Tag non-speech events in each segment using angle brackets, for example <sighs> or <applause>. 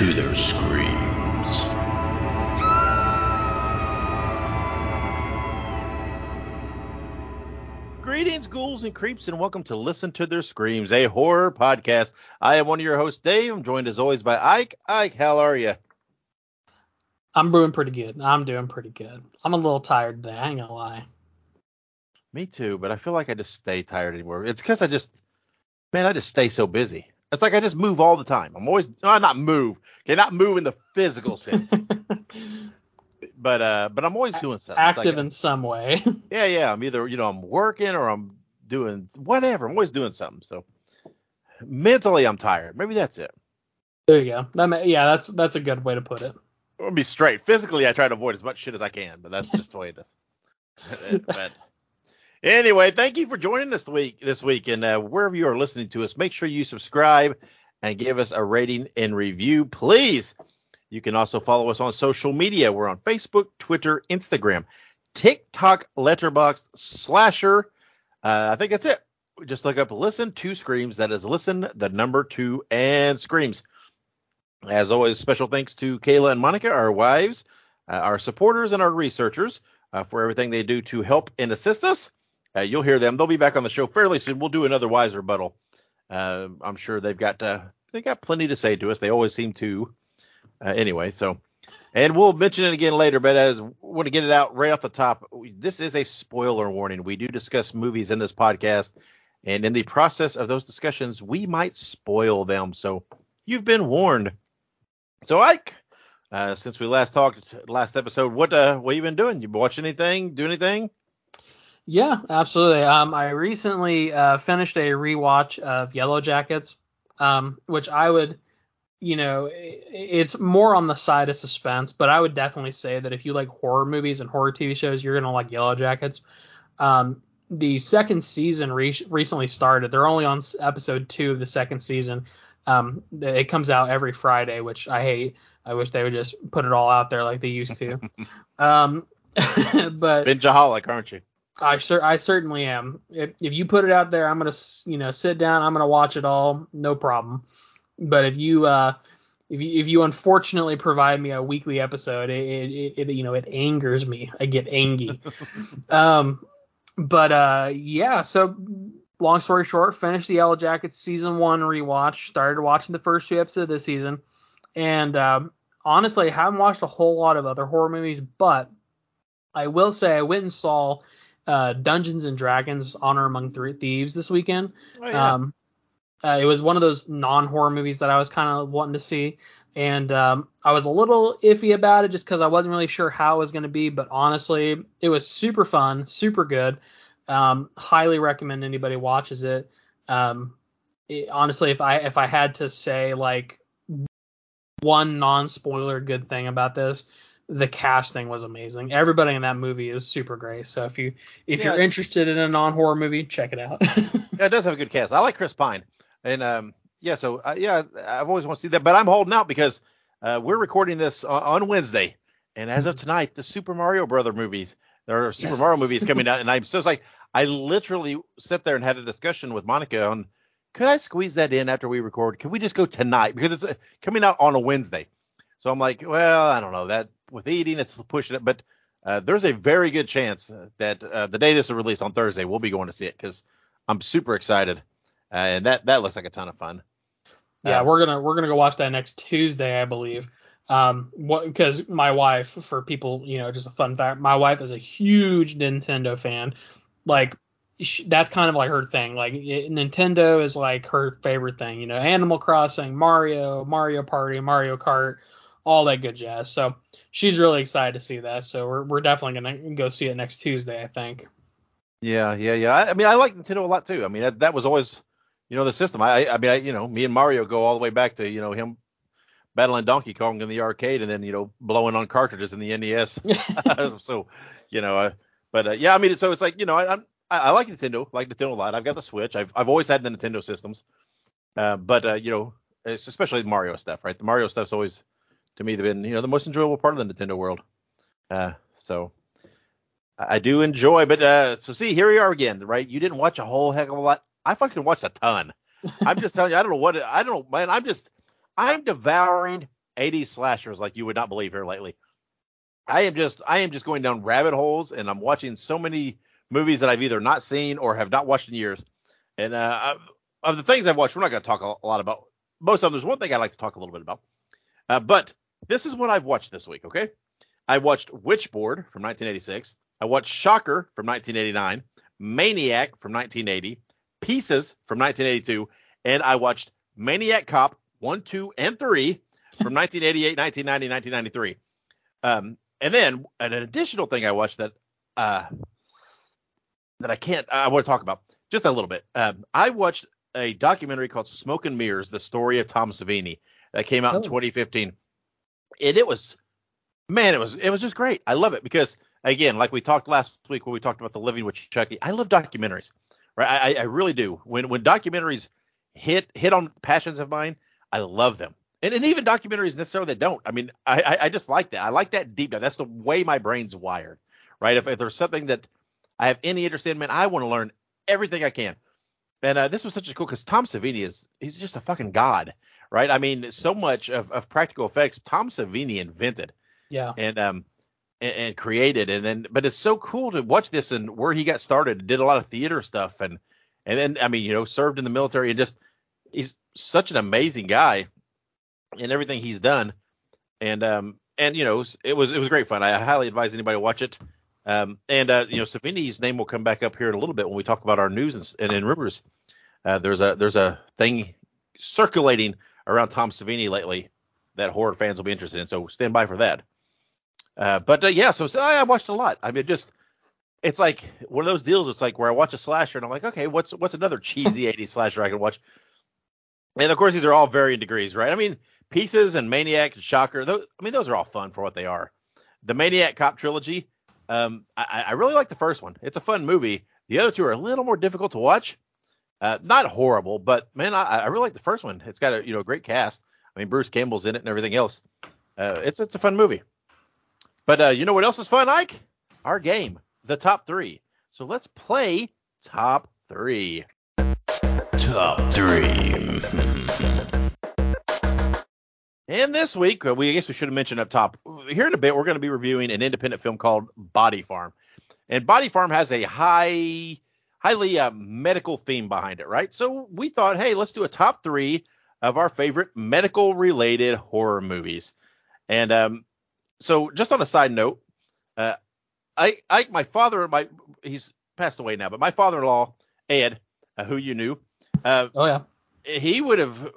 to their screams. Greetings, ghouls and creeps, and welcome to Listen to Their Screams, a horror podcast. I am one of your hosts, Dave. I'm joined as always by Ike. Ike, how are you? I'm doing pretty good. I'm doing pretty good. I'm a little tired today. I ain't gonna lie. Me too, but I feel like I just stay tired anymore. It's because I just, man, I just stay so busy. It's like I just move all the time. I'm always, no, not move. Okay, not move in the physical sense, <laughs> but uh, but I'm always doing something. Active like, in some way. <laughs> yeah, yeah. I'm either, you know, I'm working or I'm doing whatever. I'm always doing something. So mentally, I'm tired. Maybe that's it. there you go. That ma- yeah, that's that's a good way to put it. I'm gonna be straight. Physically, I try to avoid as much shit as I can, but that's just the way it is. <laughs> but anyway, thank you for joining us week this week, and uh, wherever you are listening to us, make sure you subscribe and give us a rating and review, please. You can also follow us on social media. We're on Facebook, Twitter, Instagram, TikTok, Letterboxd, Slasher. Uh, I think that's it. Just look up "Listen to Screams." That is "Listen," the number two, and "Screams." As always, special thanks to Kayla and Monica, our wives, uh, our supporters, and our researchers uh, for everything they do to help and assist us. Uh, you'll hear them. They'll be back on the show fairly soon. We'll do another wise rebuttal. Uh, I'm sure they've got uh, they got plenty to say to us. They always seem to. Uh, anyway, so and we'll mention it again later. But as want to get it out right off the top, this is a spoiler warning. We do discuss movies in this podcast, and in the process of those discussions, we might spoil them. So you've been warned. So Ike, uh, since we last talked last episode, what uh, what you been doing? You watch anything? Do anything? Yeah, absolutely. Um, I recently uh, finished a rewatch of Yellow Jackets, um, which I would, you know, it's more on the side of suspense, but I would definitely say that if you like horror movies and horror TV shows, you're gonna like Yellow Jackets. Um, the second season re- recently started. They're only on episode two of the second season. Um, it comes out every Friday, which I hate. I wish they would just put it all out there like they used to. <laughs> um, <laughs> but Bingeaholic, aren't you? I cer- I certainly am. If if you put it out there, I'm gonna you know sit down. I'm gonna watch it all, no problem. But if you uh if you if you unfortunately provide me a weekly episode, it it, it you know it angers me. I get angry. <laughs> um, but uh yeah. So long story short, finished the Yellow Jackets season one rewatch. Started watching the first two episodes of this season, and um, honestly, I haven't watched a whole lot of other horror movies, but I will say I went and saw uh, Dungeons and Dragons: Honor Among Thieves this weekend. Oh, yeah. Um, uh, it was one of those non-horror movies that I was kind of wanting to see, and um, I was a little iffy about it just because I wasn't really sure how it was going to be. But honestly, it was super fun, super good. Um, highly recommend anybody watches it. Um, it- honestly, if I if I had to say like one non-spoiler good thing about this, the casting was amazing. Everybody in that movie is super great. So if you if Yeah. you're interested in a non-horror movie, check it out. <laughs> Yeah, it does have a good cast. I like Chris Pine, and um, yeah, so uh, yeah, I've always wanted to see that, but I'm holding out because uh, we're recording this on, on Wednesday, and as of tonight, the Super Mario Brother movies, or Super Yes. Mario movies coming out, and I'm so it's like I literally sat there and had a discussion with Monica on could I squeeze that in after we record? Can we just go tonight because it's uh, coming out on a Wednesday? So I'm like, well, I don't know that with eating, it's pushing it, but. Uh, there's a very good chance uh, that uh, the day this is released on Thursday, we'll be going to see it because I'm super excited, uh, and that that looks like a ton of fun. Yeah, Um, we're gonna we're gonna go watch that next Tuesday, I believe. Um, what because my wife, for people, you know, just a fun fact, my wife is a huge Nintendo fan. Like sh that's kind of like her thing. Like it, Nintendo is like her favorite thing. You know, Animal Crossing, Mario, Mario Party, Mario Kart, all that good jazz. So she's really excited to see that. So we're we're definitely gonna go see it next Tuesday, I think. Yeah, yeah, yeah. I, I mean, I like Nintendo a lot too. I mean, that, that was always, you know, the system. I, I mean, I, you know, me and Mario go all the way back to, you know, him battling Donkey Kong in the arcade and then, you know, blowing on cartridges in the NES. <laughs> <laughs> so, you know, uh, but uh, yeah, I mean, so it's like, you know, I, I'm, I, I like Nintendo, like Nintendo a lot. I've got the Switch. I've, I've always had the Nintendo systems. Uh, but uh, you know, it's especially the Mario stuff, right? The Mario stuff's always, to me, they've been, you know, the most enjoyable part of the Nintendo world. Uh, so I do enjoy, but uh, so see, here we are again, right? You didn't watch a whole heck of a lot. I fucking watched a ton. I'm just telling you, I don't know what, I don't know, man. I'm just, I'm devouring 80s slashers like you would not believe here lately. I am just I am just going down rabbit holes and I'm watching so many movies that I've either not seen or have not watched in years. And uh, of the things I've watched, we're not going to talk a lot about most of them. There's one thing I'd like to talk a little bit about. Uh, but this is what I've watched this week, okay? I watched Witchboard from 1986. I watched Shocker from 1989, Maniac from 1980, Pieces from 1982, and I watched Maniac Cop 1, 2, and 3 from 1988, 1990, 1993. Um, and then an additional thing I watched that uh, that I can't I want to talk about just a little bit. Um, I watched a documentary called Smoke and Mirrors: The Story of Tom Savini that came out oh. in 2015, and it was man, it was it was just great. I love it because again, like we talked last week when we talked about the Living with Chucky, I love documentaries, right? I, I really do. When when documentaries hit hit on passions of mine, I love them. And, and even documentaries necessarily that don't. I mean, I, I, just like that. I like that deep dive. That's the way my brain's wired, right? If, if there's something that I have any interest in, man, I want to learn everything I can. And uh, this was such a cool because Tom Savini is he's just a fucking god, right? I mean, so much of, of practical effects Tom Savini invented. Yeah. And um and, and, created and then but it's so cool to watch this and where he got started, did a lot of theater stuff and and then I mean, you know, served in the military and just he's such an amazing guy in everything he's done. And um and you know, it was it was great fun. I highly advise anybody to watch it. Um, and uh, you know, Savini's name will come back up here in a little bit when we talk about our news and, and in rumors. Uh, there's a there's a thing circulating around Tom Savini lately that horror fans will be interested in. So stand by for that. Uh, but uh, yeah, so, so, I watched a lot. I mean, just it's like one of those deals. It's like where I watch a slasher and I'm like, okay, what's what's another cheesy 80s <laughs> slasher I can watch? And of course, these are all varying degrees, right? I mean, Pieces and Maniac and Shocker. Those, I mean, those are all fun for what they are. The Maniac Cop trilogy. Um, I, I really like the first one. It's a fun movie. The other two are a little more difficult to watch. Uh, not horrible, but man, I, I really like the first one. It's got a you know great cast. I mean, Bruce Campbell's in it and everything else. Uh, it's it's a fun movie. But uh, you know what else is fun, Ike? Our game, the top three. So let's play top three. Top three. <laughs> and this week, uh, we I guess we should have mentioned up top. Here in a bit, we're going to be reviewing an independent film called Body Farm, and Body Farm has a high, highly uh, medical theme behind it, right? So we thought, hey, let's do a top three of our favorite medical related horror movies. And um, so just on a side note, uh, I, I, my father, my, he's passed away now, but my father-in-law, Ed, uh, who you knew, uh, oh yeah, he would have.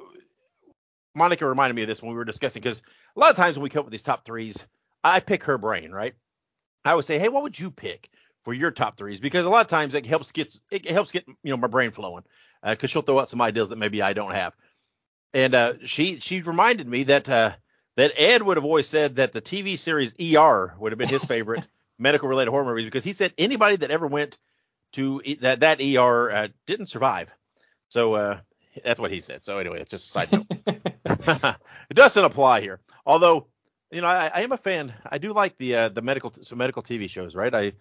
Monica reminded me of this when we were discussing because a lot of times when we come up with these top threes, I pick her brain, right? I would say, hey, what would you pick for your top threes? Because a lot of times it helps get it helps get you know my brain flowing because uh, she'll throw out some ideas that maybe I don't have. And uh, she she reminded me that uh, that Ed would have always said that the TV series ER would have been his favorite <laughs> medical related horror movies because he said anybody that ever went to that that ER uh, didn't survive. So uh, that's what he said. So anyway, it's just a side note. <laughs> it doesn't apply here. Although, you know, I, I am a fan. I do like the uh, the medical some medical TV shows, right? I,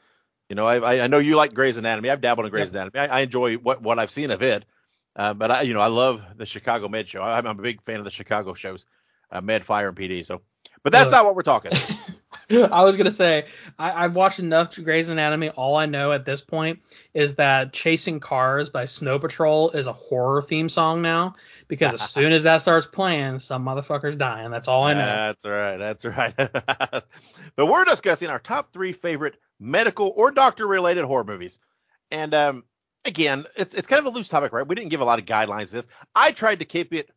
you know, I I know you like Grey's Anatomy. I've dabbled in Grey's yep. Anatomy. I, I, enjoy what what I've seen of it. Uh, but I, you know, I love the Chicago Med show. I'm, I'm a big fan of the Chicago shows uh, Med, Fire, and PD. So, but that's not what we're talking. <laughs> I was gonna say I, have watched enough Grey's Anatomy. All I know at this point is that "Chasing Cars" by Snow Patrol is a horror theme song now because as soon as that starts playing, some motherfucker's dying. That's all I know. That's right. That's right. <laughs> but we're discussing our top three favorite medical or doctor related horror movies, and um, again, it's it's kind of a loose topic, right? We didn't give a lot of guidelines to this. I tried to keep it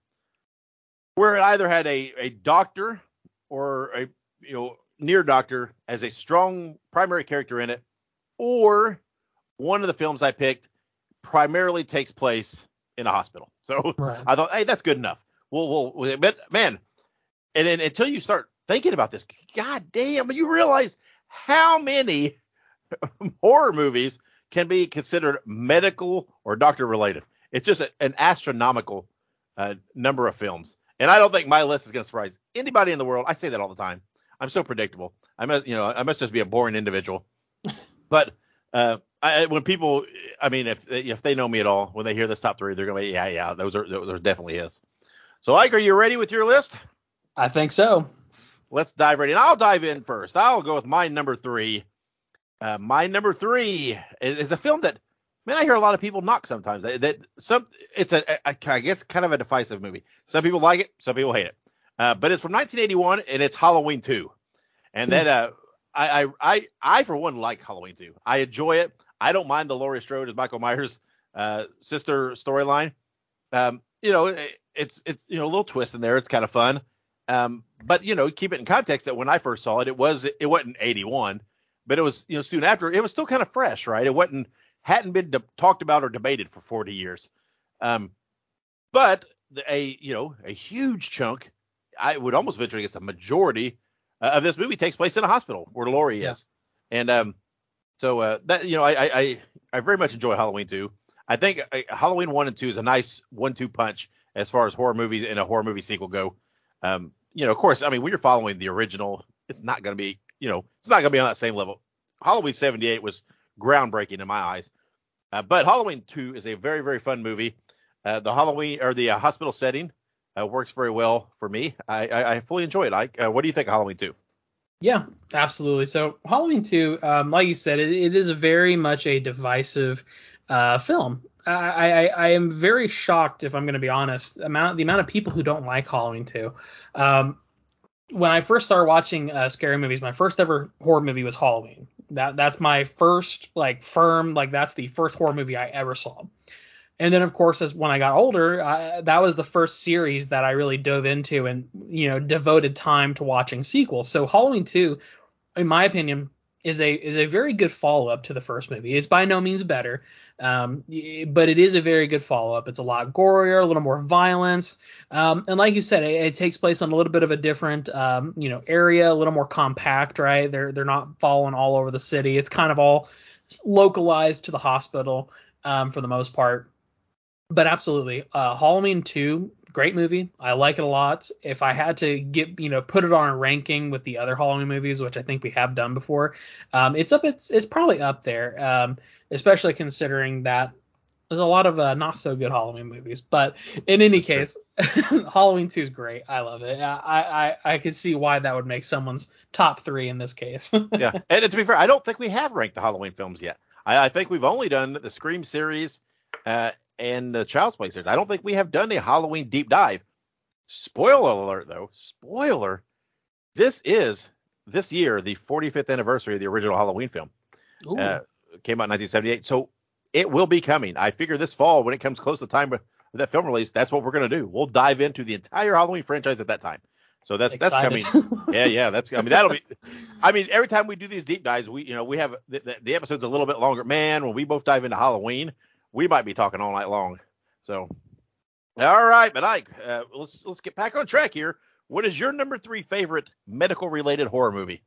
where it either had a, a doctor or a you know near doctor as a strong primary character in it, or one of the films I picked primarily takes place in a hospital. <laughs> So right. I thought, hey, that's good enough. We'll, we'll, but man, and then until you start thinking about this, god damn, you realize how many <laughs> horror movies can be considered medical or doctor related. It's just a, an astronomical uh, number of films. And I don't think my list is going to surprise anybody in the world. I say that all the time. I'm so predictable. I must, you know, I must just be a boring individual. <laughs> but uh, I, when people, I mean, if if they know me at all, when they hear this top three, they're going to be, yeah, yeah, those are those are definitely his. So, Ike, are you ready with your list? I think so. Let's dive right in. I'll dive in first. I'll go with my number three. Uh, my number three is, is a film that, man, I hear a lot of people knock sometimes. That, that some, it's a, a, I guess, kind of a divisive movie. Some people like it, some people hate it. Uh, but it's from 1981 and it's Halloween 2. And then uh, I, I, I, I for one like Halloween 2. I enjoy it. I don't mind the Laurie Strode as Michael Myers uh, sister storyline. Um, you know, it, it's it's you know a little twist in there. It's kind of fun. Um, but you know, keep it in context that when I first saw it, it was it wasn't 81, but it was you know soon after. It was still kind of fresh, right? It wasn't hadn't been de- talked about or debated for 40 years. Um, but a you know a huge chunk, I would almost venture to guess a majority uh, of this movie takes place in a hospital where Laurie Yeah. is, and um, so uh, that you know I, I I very much enjoy Halloween 2. I think uh, Halloween 1 and 2 is a nice one-two punch as far as horror movies and a horror movie sequel go. Um, you know, of course, I mean when you're following the original, it's not going to be you know it's not going to be on that same level. Halloween 78 was groundbreaking in my eyes, uh, but Halloween 2 is a very very fun movie. Uh, the Halloween or the uh, hospital setting uh, works very well for me. I, I, I fully enjoy it. Ike, uh, what do you think of Halloween 2? Yeah, absolutely. So Halloween 2, um, like you said, it, it is very much a divisive uh, film. I, I, I am very shocked, if I'm going to be honest, amount the amount of people who don't like Halloween 2. Um, when I first started watching uh, scary movies, my first ever horror movie was Halloween. That that's my first like firm like that's the first horror movie I ever saw. And then of course as when I got older, I, that was the first series that I really dove into and you know devoted time to watching sequels. So Halloween 2 in my opinion is a is a very good follow up to the first movie. It's by no means better, um, but it is a very good follow up. It's a lot gorier, a little more violence, um, and like you said, it, it takes place on a little bit of a different um, you know area, a little more compact, right? They're they're not falling all over the city. It's kind of all localized to the hospital um, for the most part. But absolutely, uh, Halloween 2, great movie. I like it a lot. If I had to get, you know, put it on a ranking with the other Halloween movies, which I think we have done before, um, it's up. It's it's probably up there, um, especially considering that there's a lot of uh, not so good Halloween movies. But in any That's case, <laughs> Halloween 2 is great. I love it. I, I I could see why that would make someone's top three in this case. <laughs> yeah, and to be fair, I don't think we have ranked the Halloween films yet. I, I think we've only done the Scream series uh, and the Child's Play series. I don't think we have done a Halloween deep dive. Spoiler alert, though. Spoiler. This is this year the 45th anniversary of the original Halloween film. Uh, came out in 1978, so it will be coming. I figure this fall, when it comes close to the time of that film release, that's what we're gonna do. We'll dive into the entire Halloween franchise at that time. So that's that's coming. <laughs> Yeah, yeah, that's. I mean, that'll be. I mean, every time we do these deep dives, we you know we have the, the, the episode's a little bit longer. Man, when we both dive into Halloween, we might be talking all night long. So, all right, but Ike, uh, let's let's get back on track here. What is your number three favorite medical related horror movie?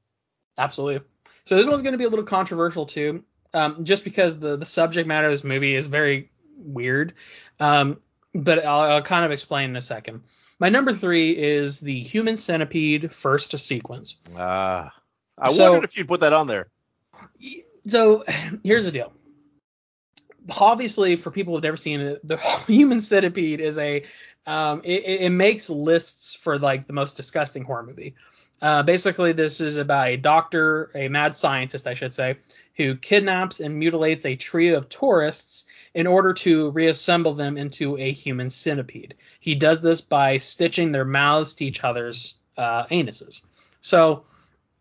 Absolutely. So this one's going to be a little controversial too, um, just because the the subject matter of this movie is very weird. Um, but I'll, I'll kind of explain in a second. My number three is the Human Centipede first sequence. Uh, I So- wondered if you'd put that on there. So <sighs> here's the deal. Obviously, for people who've never seen it, the <laughs> Human Centipede is a um, it, it makes lists for like the most disgusting horror movie. Uh, basically, this is about a doctor, a mad scientist, I should say, who kidnaps and mutilates a trio of tourists in order to reassemble them into a human centipede. He does this by stitching their mouths to each other's uh, anuses. So,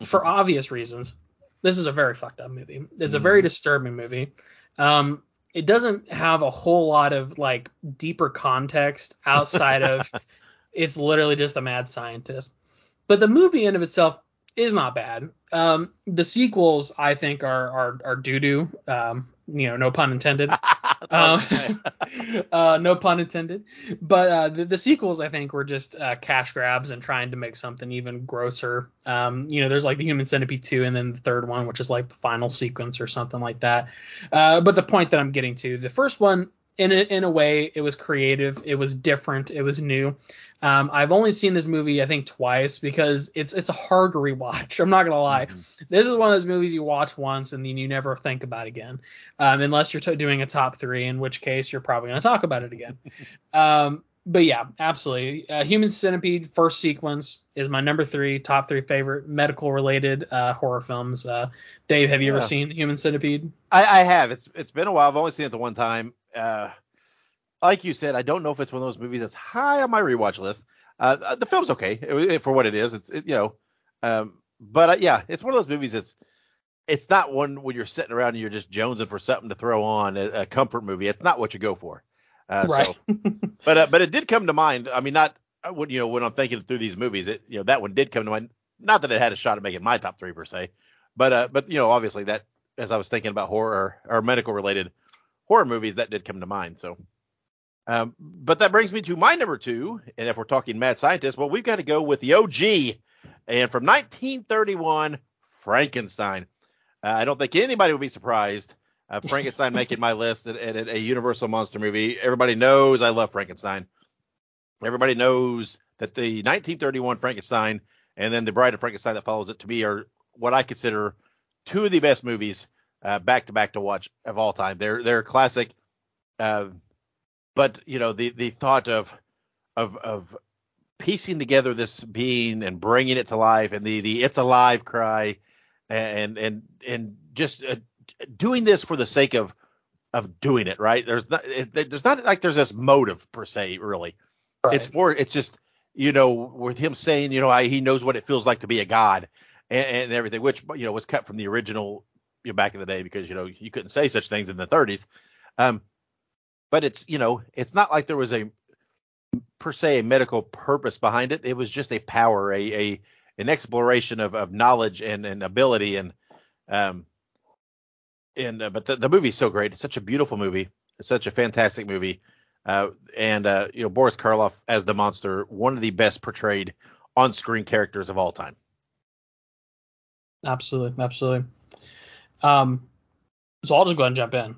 for obvious reasons, this is a very fucked up movie. It's a very disturbing movie. Um, it doesn't have a whole lot of like deeper context outside of <laughs> it's literally just a mad scientist. But the movie in of itself is not bad. Um, the sequels I think are are are doo doo. Um, you know, no pun intended. <laughs> <laughs> Um, <laughs> <laughs> uh, no pun intended. But uh, the, the sequels, I think, were just uh, cash grabs and trying to make something even grosser. Um, you know, there's like the Human Centipede 2, and then the third one, which is like the final sequence or something like that. Uh, but the point that I'm getting to, the first one, in a, in a way, it was creative, it was different, it was new. Um, I've only seen this movie, I think, twice because it's it's a hard rewatch. <laughs> I'm not gonna lie. Mhm. This is one of those movies you watch once and then you never think about again, um, unless you're t- doing a top three, in which case you're probably going to talk about it again. <laughs> um, but yeah, absolutely. Uh, Human Centipede first sequence is my number three, top three favorite medical related uh, horror films. Uh, Dave, have you Yeah. ever seen Human Centipede? I, I have. It's it's been a while. I've only seen it the one time. Uh, like you said, I don't know if it's one of those movies that's high on my rewatch list. Uh, uh, the film's okay it- it- for what it is. It's it, you know, um, but uh, yeah, it's one of those movies that's it's not one when you're sitting around and you're just jonesing for something to throw on a, a comfort movie. It's not what you go for. Uh, right. So, <laughs> but uh, but it did come to mind. I mean, not uh, when you know when I'm thinking through these movies, it you know that one did come to mind. Not that it had a shot at making my top three per se, but uh, but you know obviously that as I was thinking about horror or medical related horror movies, that did come to mind. So, um, but that brings me to my number two, and if we're talking mad scientist, well, we've got to go with the OG, and from 1931, Frankenstein. Uh, I don't think anybody would be surprised. Uh, <laughs> Frankenstein making my list and a Universal monster movie. Everybody knows I love Frankenstein. Everybody knows that the 1931 Frankenstein and then the Bride of Frankenstein that follows it to me are what I consider two of the best movies uh, back to back to watch of all time. They're they're classic. Uh, but you know the the thought of of of piecing together this being and bringing it to life and the the it's alive cry and and and just uh, doing this for the sake of of doing it right there's not it, there's not like there's this motive per se really Right. it's more it's just you know with him saying you know I, he knows what it feels like to be a god and, and everything which you know was cut from the original you know, back in the day because you know you couldn't say such things in the 30s um but it's you know it's not like there was a per se a medical purpose behind it. It was just a power a, a an exploration of, of knowledge and, and ability and um and uh, but the, the movie's so great. It's such a beautiful movie. It's such a fantastic movie. Uh, and uh, you know Boris Karloff as the monster, one of the best portrayed on-screen characters of all time. Absolutely, absolutely. Um, so I'll just go ahead and jump in.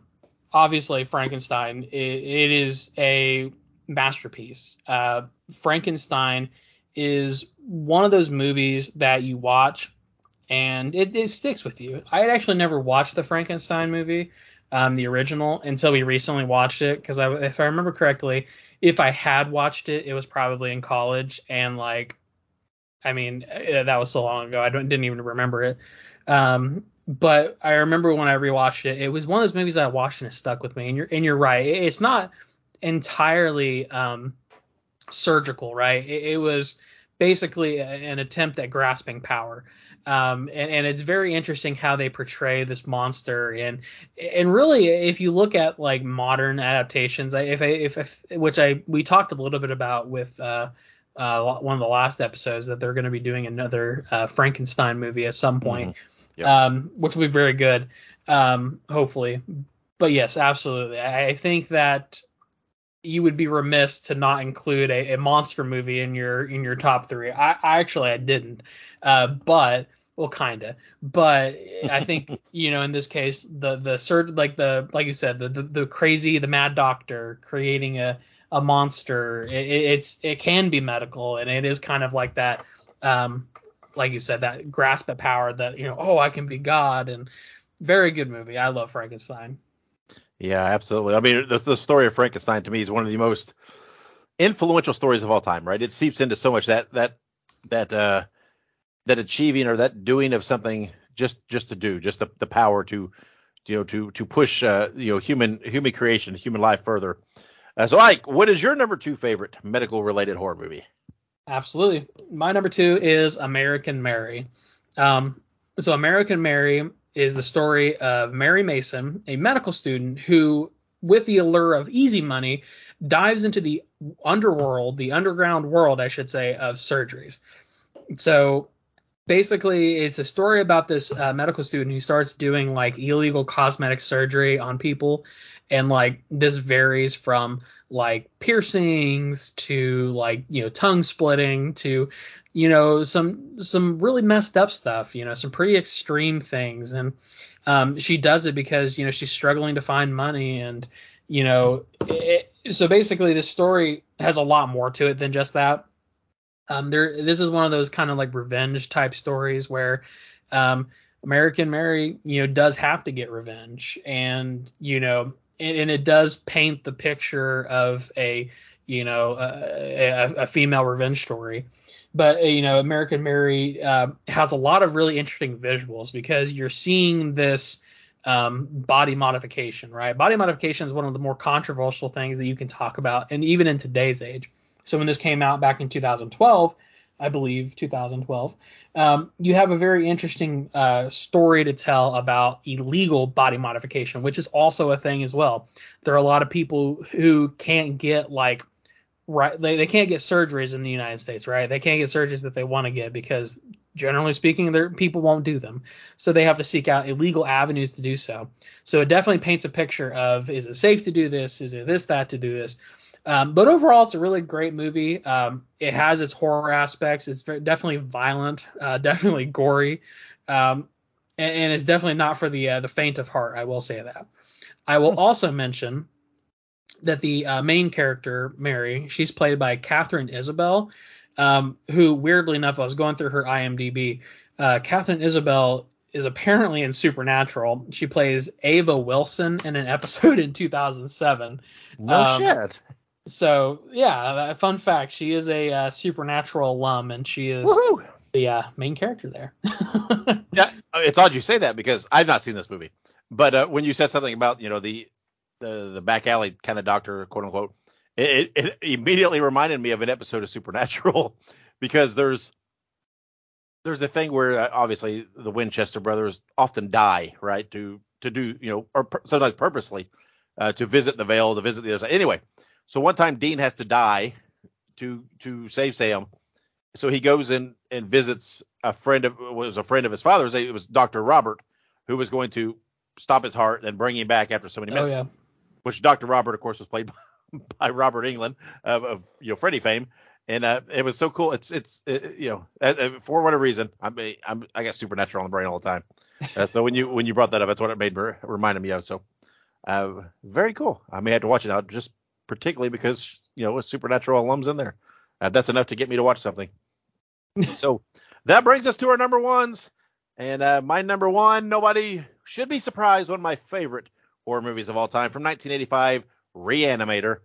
Obviously, Frankenstein, it, it is a masterpiece. Uh, Frankenstein is one of those movies that you watch and it, it sticks with you. I had actually never watched the Frankenstein movie, um, the original, until we recently watched it because I, if I remember correctly, if I had watched it, it was probably in college and like I mean, uh, that was so long ago. I didn't even remember it. Um, but I remember when I rewatched it, it was one of those movies that I watched and it stuck with me. And you're and you're right. It's not entirely um, surgical, right? It, it was basically an attempt at grasping power. Um, and, and it's very interesting how they portray this monster and and really if you look at like modern adaptations if I if, if which I we talked a little bit about with uh, uh, one of the last episodes that they're going to be doing another uh, Frankenstein movie at some point, Yep. um, which will be very good, um, hopefully. But yes, absolutely. I think that you would be remiss to not include a, a monster movie in your in your top three. I, I actually I didn't, uh, but well, kinda. But I think <laughs> you know in this case the the surge like the like you said the the, the crazy the mad doctor creating a a monster. It, it's it can be medical, and it is kind of like that. Um, like you said, that grasp at power that you know, oh, I can be God, and very good movie. I love Frankenstein. Yeah, absolutely. I mean, the, the story of Frankenstein to me is one of the most influential stories of all time, right? It seeps into so much that that that uh that achieving or that doing of something just just to do, just the, the power to you know to to push uh you know human human creation, human life further. Uh, so, Ike, what is your number two favorite medical related horror movie? Absolutely. My number two is American Mary. Um, so American Mary is the story of Mary Mason, a medical student who, with the allure of easy money, dives into the underworld, the underground world, I should say, of surgeries. So basically, it's a story about this uh, medical student who starts doing like illegal cosmetic surgery on people, and like this varies from like piercings to like you know tongue splitting to you know some some really messed up stuff you know some pretty extreme things. And um, she does it because you know she's struggling to find money and you know it, so basically this story has a lot more to it than just that. Um, there this is one of those kind of like revenge type stories where um, American Mary you know does have to get revenge. And you know and, and it does paint the picture of a you know, a, a female revenge story. But you know, American Mary uh, has a lot of really interesting visuals because you're seeing this um, body modification, right? Body modification is one of the more controversial things that you can talk about, and even in today's age. So when this came out back in 2012, I believe 2012, um, you have a very interesting uh, story to tell about illegal body modification, which is also a thing as well. There are a lot of people who can't get like right they, they can't get surgeries in the United States, right? They can't get surgeries that they want to get because generally speaking, there people won't do them. So they have to seek out illegal avenues to do so. So it definitely paints a picture of is it safe to do this? Is it this, that to do this? Um, but overall, it's a really great movie. Um, it has its horror aspects. It's very, definitely violent, uh, <laughs> definitely gory, um, and, and, it's definitely not for the uh, the faint of heart. I will say that. I will hmm. also mention that the uh, main character, Mary, she's played by Katharine Isabelle, um, who weirdly enough, I was going through her IMDb. Uh, Katharine Isabelle is apparently in Supernatural. She plays Ava Wilson in an episode in 2007. No um, shit. So yeah, fun fact: she is a uh, Supernatural alum, and she is Woo-hoo! the uh, main character there. <laughs> yeah, it's odd you say that because I've not seen this movie. But uh, when you said something about you know the the the back alley kind of doctor, quote unquote, it, it immediately reminded me of an episode of Supernatural <laughs> because there's there's a thing where uh, obviously the Winchester brothers often die, right? To to do you know, or per, sometimes purposely uh, to visit the veil, to visit the other side. Anyway, so one time Dean has to die to to save Sam, so he goes in and visits a friend of was a friend of his father's. It was Doctor Robert, who was going to stop his heart and bring him back after so many minutes. Oh, yeah. Which Doctor Robert, of course, was played <laughs> by Robert Englund of, of you know Freddy fame, and uh, it was so cool. It's it's it, you know uh, uh, for whatever reason I'm I'm I got Supernatural on the brain all the time. Uh, so when you when you brought that up, that's what it made me reminded me of. So uh, very cool. I may have to watch it now just particularly because you know with Supernatural alums in there. Uh, that's enough to get me to watch something. <laughs> so that brings us to our number ones. And uh, my number one, nobody should be surprised, one of my favorite horror movies of all time from 1985, Reanimator.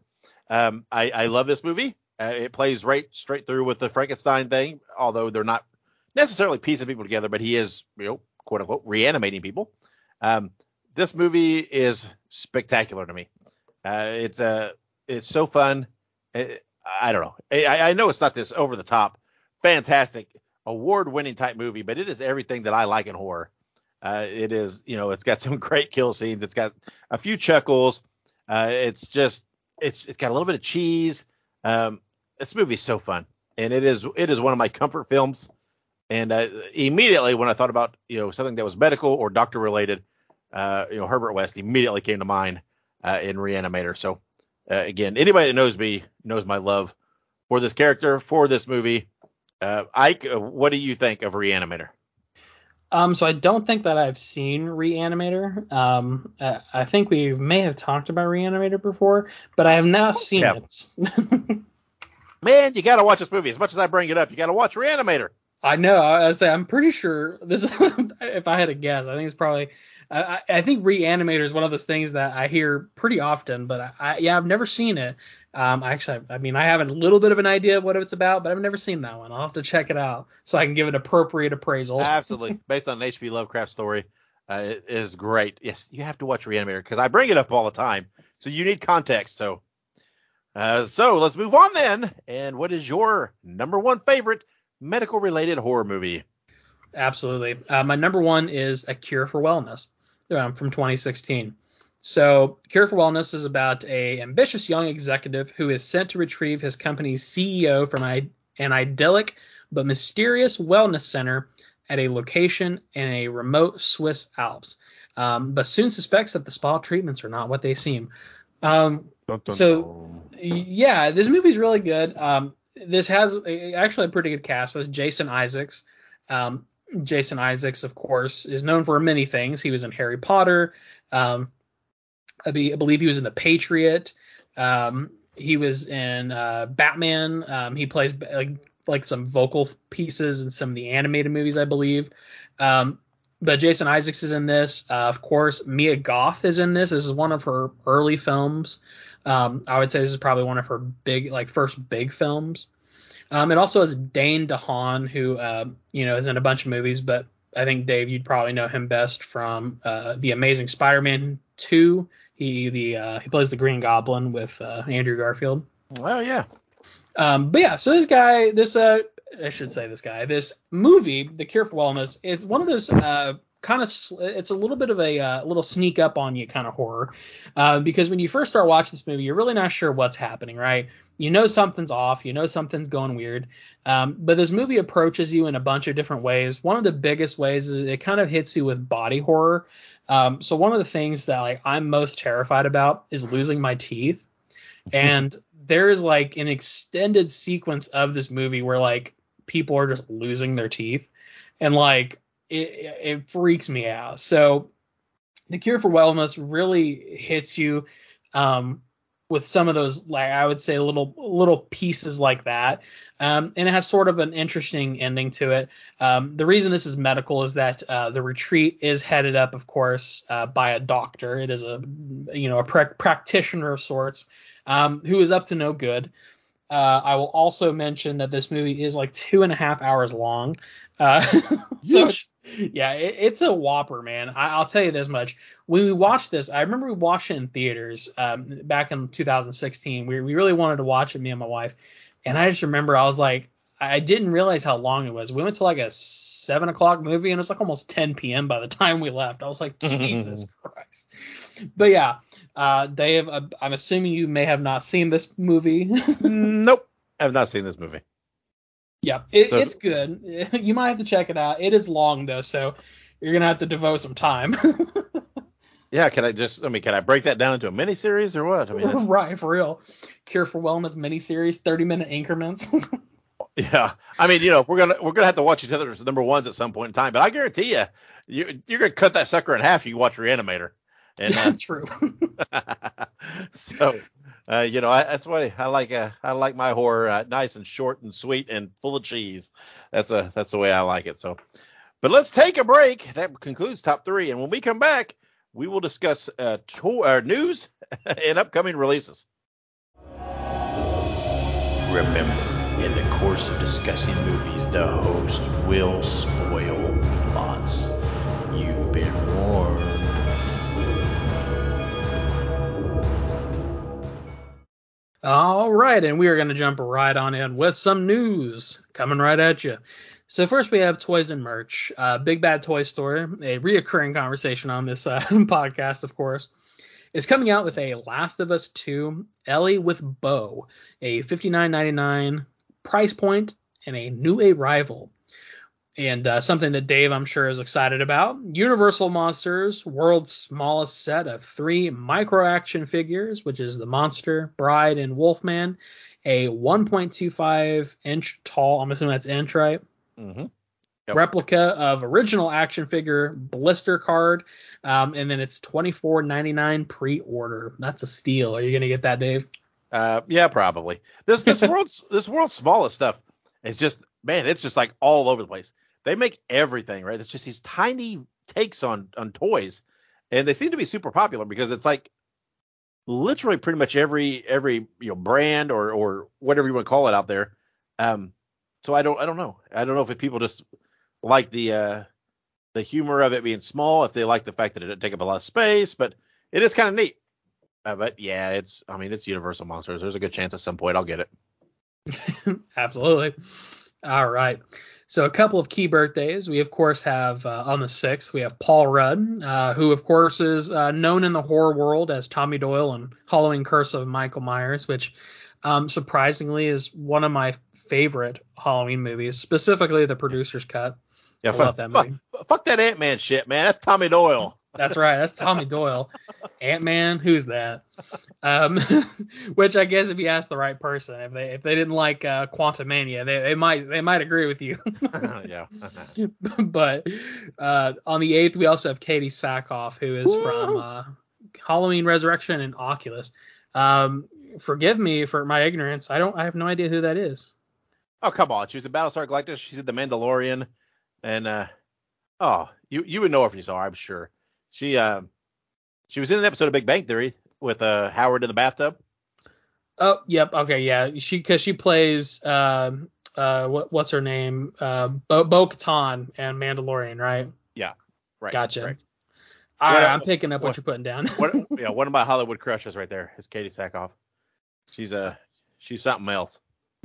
Um, I, I love this movie. Uh, it plays right straight through with the Frankenstein thing, although they're not necessarily piecing people together, but he is, you know, quote unquote, reanimating people. Um, this movie is spectacular to me. Uh, it's a, it's so fun. It, I don't know. I, I know it's not this over the top, fantastic, award winning type movie, but it is everything that I like in horror. Uh, it is, you know, it's got some <laughs> great kill scenes. It's got a few chuckles. Uh, it's just it's it's got a little bit of cheese. Um, this movie's so fun, and it is it is one of my comfort films. And uh, immediately when I thought about you know something that was medical or doctor related, uh, you know Herbert West immediately came to mind uh, in Reanimator. So uh, again, anybody that knows me knows my love for this character, for this movie. Uh, Ike, uh, what do you think of Reanimator? Um, so I don't think that I've seen Reanimator. Um, uh, I think we may have talked about Reanimator before, but I have not seen yeah. it. <laughs> Man, you got to watch this movie. As much as I bring it up, you got to watch Reanimator. I know. I say I'm pretty sure this. <laughs> if I had to guess, I think it's probably. I, I think Reanimator is one of those things that I hear pretty often, but I, I yeah, I've never seen it. Um, actually, I mean, I have a little bit of an idea of what it's about, but I've never seen that one. I'll have to check it out so I can give it appropriate appraisal. Absolutely, <laughs> based on an H.P. Lovecraft story, uh, it is great. Yes, you have to watch Reanimator because I bring it up all the time, so you need context. So, uh, so let's move on then. And what is your number one favorite medical-related horror movie? Absolutely, uh, my number one is A Cure for Wellness um, from 2016. So, Cure for Wellness is about a ambitious young executive who is sent to retrieve his company's CEO from an idyllic but mysterious wellness center at a location in a remote Swiss Alps. Um, but soon suspects that the spa treatments are not what they seem. Um, dun, dun, so, dun. yeah, this movie's really good. Um, this has a, actually a pretty good cast. There's Jason Isaacs. Um, Jason Isaacs, of course, is known for many things. He was in Harry Potter. Um, I, be, I believe he was in The Patriot. Um, he was in uh, Batman. Um, he plays like like some vocal pieces in some of the animated movies, I believe. Um, but Jason Isaacs is in this. Uh, of course, Mia Goth is in this. This is one of her early films. Um, I would say this is probably one of her big, like first big films. Um, it also has Dane DeHaan, who uh, you know is in a bunch of movies, but I think Dave, you'd probably know him best from uh, the Amazing Spider-Man 2. He the uh, he plays the Green Goblin with uh, Andrew Garfield. Oh yeah. Um, but yeah, so this guy, this uh, I should say this guy, this movie, The Cure for Wellness, it's one of those uh, kind of, it's a little bit of a uh, little sneak up on you kind of horror, uh, because when you first start watching this movie, you're really not sure what's happening, right? You know something's off, you know something's going weird, um, but this movie approaches you in a bunch of different ways. One of the biggest ways is it kind of hits you with body horror. Um, so one of the things that like I'm most terrified about is losing my teeth, and <laughs> there is like an extended sequence of this movie where like people are just losing their teeth and like it, it freaks me out. So the cure for wellness really hits you um, with some of those like i would say little little pieces like that. Um, and it has sort of an interesting ending to it. Um, the reason this is medical is that uh, the retreat is headed up of course uh, by a doctor. It is a you know a pra- practitioner of sorts um, who is up to no good. Uh, I will also mention that this movie is like two and a half hours long. Uh, <laughs> so it's, yeah, it, it's a whopper, man. I, will tell you this much. When we watched this, I remember we watched it in theaters um, back in 2016. We, we really wanted to watch it, me and my wife. And I just remember I was like, I didn't realize how long it was. We went to like a seven o'clock movie and it was like almost 10 p.m. by the time we left. I was like, <laughs> Jesus Christ. But yeah, uh, Dave, uh, I'm assuming you may have not seen this movie. <laughs> nope, I have not seen this movie. Yeah, it, so, it's good. <laughs> You might have to check it out. It is long though, so you're gonna have to devote some time. <laughs> yeah, can I just? I mean, can I break that down into a mini series or what? I mean, <laughs> right, for real. Cure for Wellness mini series, 30 minute increments. yeah, I mean, you know, if we're gonna we're gonna have to watch each other's number ones at some point in time, but I guarantee you, you you're gonna cut that sucker in half. If you watch Reanimator. And uh, true. <laughs> <laughs> so, uh, you know, I, that's why I like uh, I like my horror uh, nice and short and sweet and full of cheese. That's a that's the way I like it. So, but let's take a break. That concludes top three, and when we come back, we will discuss uh, to- uh news <laughs> and upcoming releases. Remember, in the course of discussing movies, the host will spoil right, and we are going to jump right on in with some news coming right at you. So first we have toys and merch. Uh, Big Bad Toy Store, a reoccurring conversation on this uh, <laughs> podcast, of course, is coming out with a Last of Us 2 Ellie with Bow, a $59.99 price point, and a new arrival and uh, something that Dave, I'm sure, is excited about. Universal Monsters, world's smallest set of three micro action figures, which is the Monster, Bride, and Wolfman. A 1.25 inch tall, I'm assuming that's inch, right? Mm-hmm. Yep. Replica of original action figure blister card, um, and then it's 24.99 pre-order. That's a steal. Are you gonna get that, Dave? Uh, yeah, probably. This this <laughs> world's this world's smallest stuff is just man, it's just like all over the place they make everything right. It's just these tiny takes on on toys, and they seem to be super popular because it's like literally pretty much every every you know brand or or whatever you want to call it out there. Um, so I don't I don't know I don't know if people just like the uh the humor of it being small, if they like the fact that it didn't take up a lot of space, but it is kind of neat. Uh, but yeah, it's I mean it's Universal Monsters. There's a good chance at some point I'll get it. <laughs> Absolutely. All right. So a couple of key birthdays. We of course have uh, on the sixth we have Paul Rudd, uh, who of course is uh, known in the horror world as Tommy Doyle and Halloween Curse of Michael Myers, which um, surprisingly is one of my favorite Halloween movies, specifically the producer's cut. Yeah, fuck that, fuck, fuck that Ant Man shit, man. That's Tommy Doyle. That's right. That's Tommy Doyle. Ant Man, who's that? Um, <laughs> which I guess if you ask the right person, if they if they didn't like uh, Quantumania, they, they might they might agree with you. <laughs> <laughs> yeah. but uh, on the eighth, we also have Katee Sackhoff, who is Woo! from uh, Halloween Resurrection and Oculus. Um, forgive me for my ignorance. I don't. I have no idea who that is. Oh come on, she was in Battlestar Galactica. She's in The Mandalorian, and uh, Oh, you you would know her if you saw her, I'm sure. She uh, she was in an episode of Big Bang Theory with uh Howard in the bathtub. Oh, yep. Okay, yeah. She because she plays um uh what what's her name uh Bo, Bo Katan and Mandalorian, right? Yeah, right. Gotcha. right. All right, I'm picking up what, what- you're putting down. What, <laughs> yeah, one of my Hollywood crushes right there is Katee Sackhoff. She's uh she's something else. <laughs>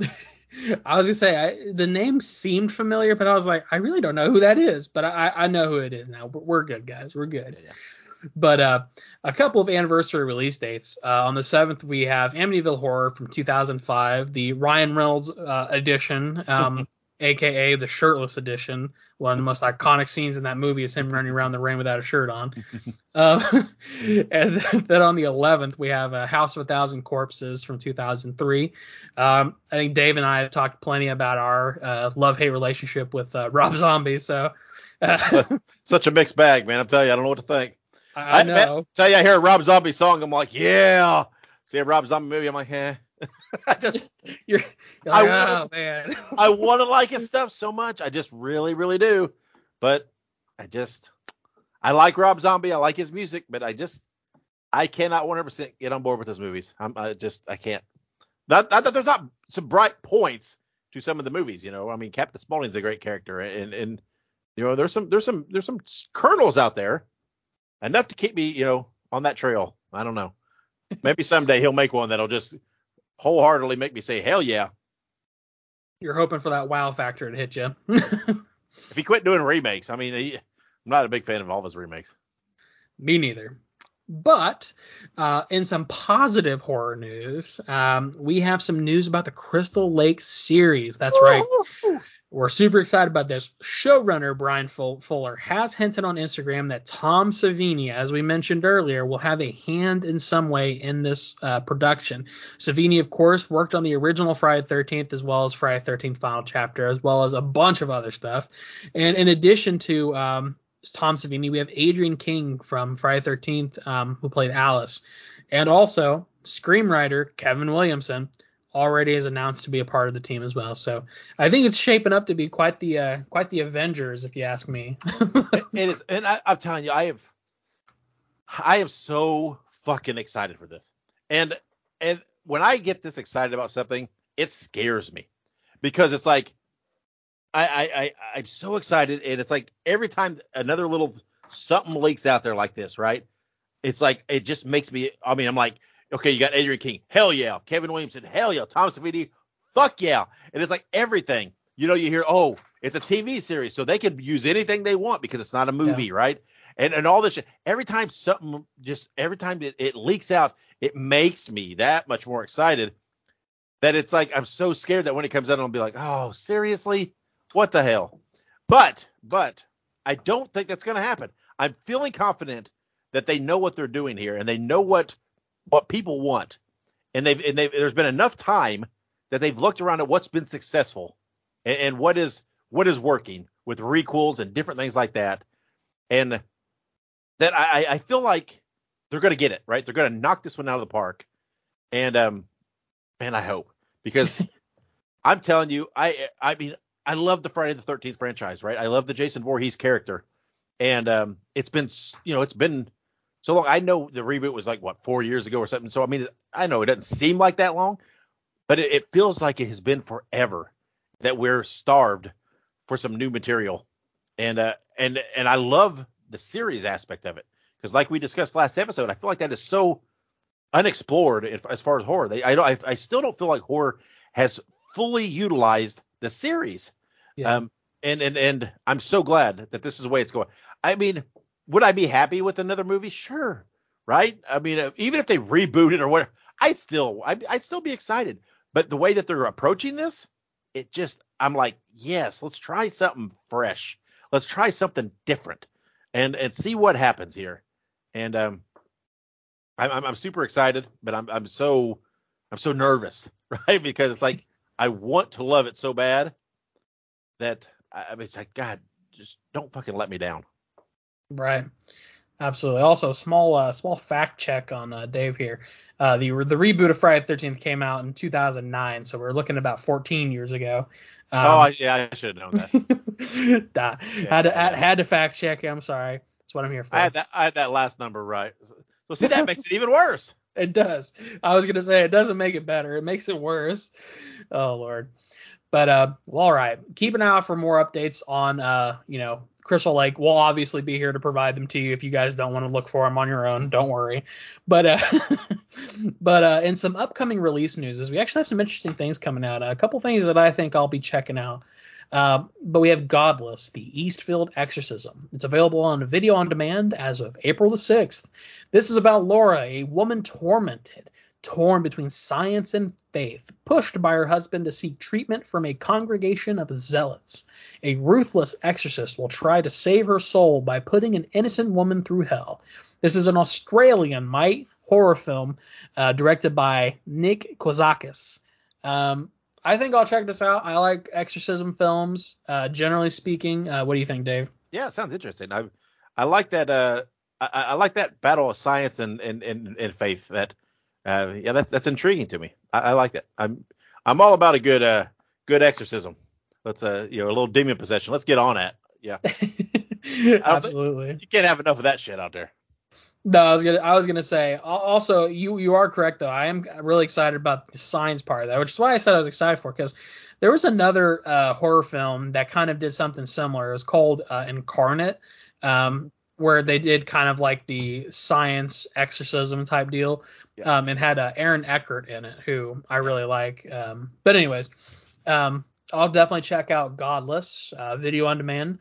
I was gonna say I, the name seemed familiar, but I was like, I really don't know who that is. But I, I know who it is now. But we're good, guys. We're good. Yeah, But uh, a couple of anniversary release dates. Uh, on the seventh, we have Amityville Horror from 2005, the Ryan Reynolds uh, edition, um, <laughs> aka the shirtless edition. One of the most iconic scenes in that movie is him running around the rain without a shirt on. uh, <laughs> <laughs> and then on the 11th, we have uh, House of a Thousand Corpses from 2003. Um, I think Dave and I have talked plenty about our uh, love-hate relationship with uh, Rob Zombie, so. Uh, <laughs> Such a mixed bag, man. I'm telling you, I don't know what to think. I, I know. tell you, I hear a Rob Zombie song, I'm like, yeah. See a Rob Zombie movie, I'm like, eh. <laughs> I just <laughs> You're, you're I like, wanna- oh man. <laughs> I want to like his stuff so much. I just really, really do. But I just, I like Rob Zombie. I like his music, but I just, I cannot 100% get on board with his movies. I'm I just, I can't. Not, not that there's not some bright points to some of the movies. You know, I mean, Captain Spaulding's a great character, and and you know, there's some, there's some, there's some kernels out there enough to keep me, you know, on that trail. I don't know. Maybe someday he'll make one that'll just wholeheartedly make me say, hell yeah. You're hoping for that wow factor to hit you. <laughs> If he quit doing remakes, I mean, he, I'm not a big fan of all of his remakes. Me neither. But uh, in some positive horror news, um, we have some news about the Crystal Lake series. That's right. We're super excited about this. Showrunner Bryan Fuller has hinted on Instagram that Tom Savini, as we mentioned earlier, will have a hand in some way in this uh, production. Savini, of course, worked on the original Friday the 13th as well as Friday the 13th Final Chapter, as well as a bunch of other stuff. And in addition to um, Tom Savini, we have Adrienne King from Friday the 13th, um, who played Alice, and also screenwriter Kevin Williamson already is announced to be a part of the team as well. So I think it's shaping up to be quite the uh, quite the Avengers, if you ask me. <laughs> it is, and I, I'm telling you, I have, I am so fucking excited for this. And and when I get this excited about something, it scares me because it's like, I I, I I'm so excited, and it's like every time another little something leaks out there like this, right? It's like it just makes me. I mean, I'm like, okay, you got Adrienne King, hell yeah, Kevin Williamson, hell yeah, Tom Savini, fuck yeah, and it's like everything. You know, you hear, oh, it's a TV series, so they can use anything they want because it's not a movie, right? And and all this shit. Every time something just every time it, it leaks out, it makes me that much more excited. That it's like I'm so scared that when it comes out, I'll be like, oh, seriously, what the hell? But but I don't think that's gonna happen. I'm feeling confident that they know what they're doing here and they know what what people want. And they've and they've there's been enough time that they've looked around at what's been successful and, and what is what is working with requels and different things like that. And that I, I feel like they're gonna get it, right? They're gonna knock this one out of the park. And um man, I hope. Because <laughs> I'm telling you, I I mean, I love the Friday the thirteenth franchise, right? I love the Jason Voorhees character. And um it's been you know, it's been so long. I know the reboot was like what four years ago or something. So I mean, I know it doesn't seem like that long, but it, it feels like it has been forever that we're starved for some new material. And uh and and I love the series aspect of it because, like we discussed last episode, I feel like that is so unexplored as far as horror. They I don't I, I still don't feel like horror has fully utilized the series. Yeah. Um and and and I'm so glad that this is the way it's going. I mean, would I be happy with another movie? Sure, right? I mean, uh, even if they reboot it or whatever, I'd still I'd, I'd still be excited. But the way that they're approaching this, it just I'm like, yes, let's try something fresh. Let's try something different, and and see what happens here. And um, I'm I'm, I'm super excited, but I'm I'm so I'm so nervous, <laughs> right? Because it's like I want to love it so bad that I, I mean, it's like God, just don't fucking let me down. Right. Absolutely. Also, small uh, small fact check on uh, Dave here. Uh, the the reboot of Friday the Thirteenth came out in 2009, so we're looking about 14 years ago. Um, oh, yeah, I should have known that. <laughs> Nah, had to had, had to fact check. I'm sorry. That's what I'm here for. I had that I had that last number right. So, so see that makes it even worse. <laughs> It does. I was gonna say it doesn't make it better. It makes it worse. Oh lord. But uh, well, all right. Keep an eye out for more updates on uh, you know, Crystal Lake. We'll obviously be here to provide them to you if you guys don't want to look for them on your own. Don't worry. But uh, <laughs> but uh, in some upcoming release news, is we actually have some interesting things coming out. a couple things that I think I'll be checking out. Uh, but we have Godless, the Eastfield Exorcism. It's available on video on demand as of April the 6th. This is about Laura, a woman tormented, torn between science and faith, pushed by her husband to seek treatment from a congregation of zealots. A ruthless exorcist will try to save her soul by putting an innocent woman through hell. This is an Australian might horror film uh, directed by Nick Kozakis. Um, I think I'll check this out. I like exorcism films, uh, generally speaking. Uh, what do you think, Dave? Yeah, sounds interesting. I I like that. Uh, I, I like that battle of science and and and, and faith. That uh, yeah, that's that's intriguing to me. I, I like that. I'm I'm all about a good uh good exorcism. Let's uh you know a little demon possession. Let's get on that. Yeah. <laughs> Absolutely. You can't have enough of that shit out there. No, I was gonna I was gonna say also you you are correct though. I am really excited about the science part of that, which is why I said I was excited for because there was another uh, horror film that kind of did something similar. It was called uh, Incarnate, um, where they did kind of like the science exorcism type deal, Yeah. um, and had uh, Aaron Eckhart in it, who I really like. Um, but anyways, um, I'll definitely check out Godless uh, video on demand.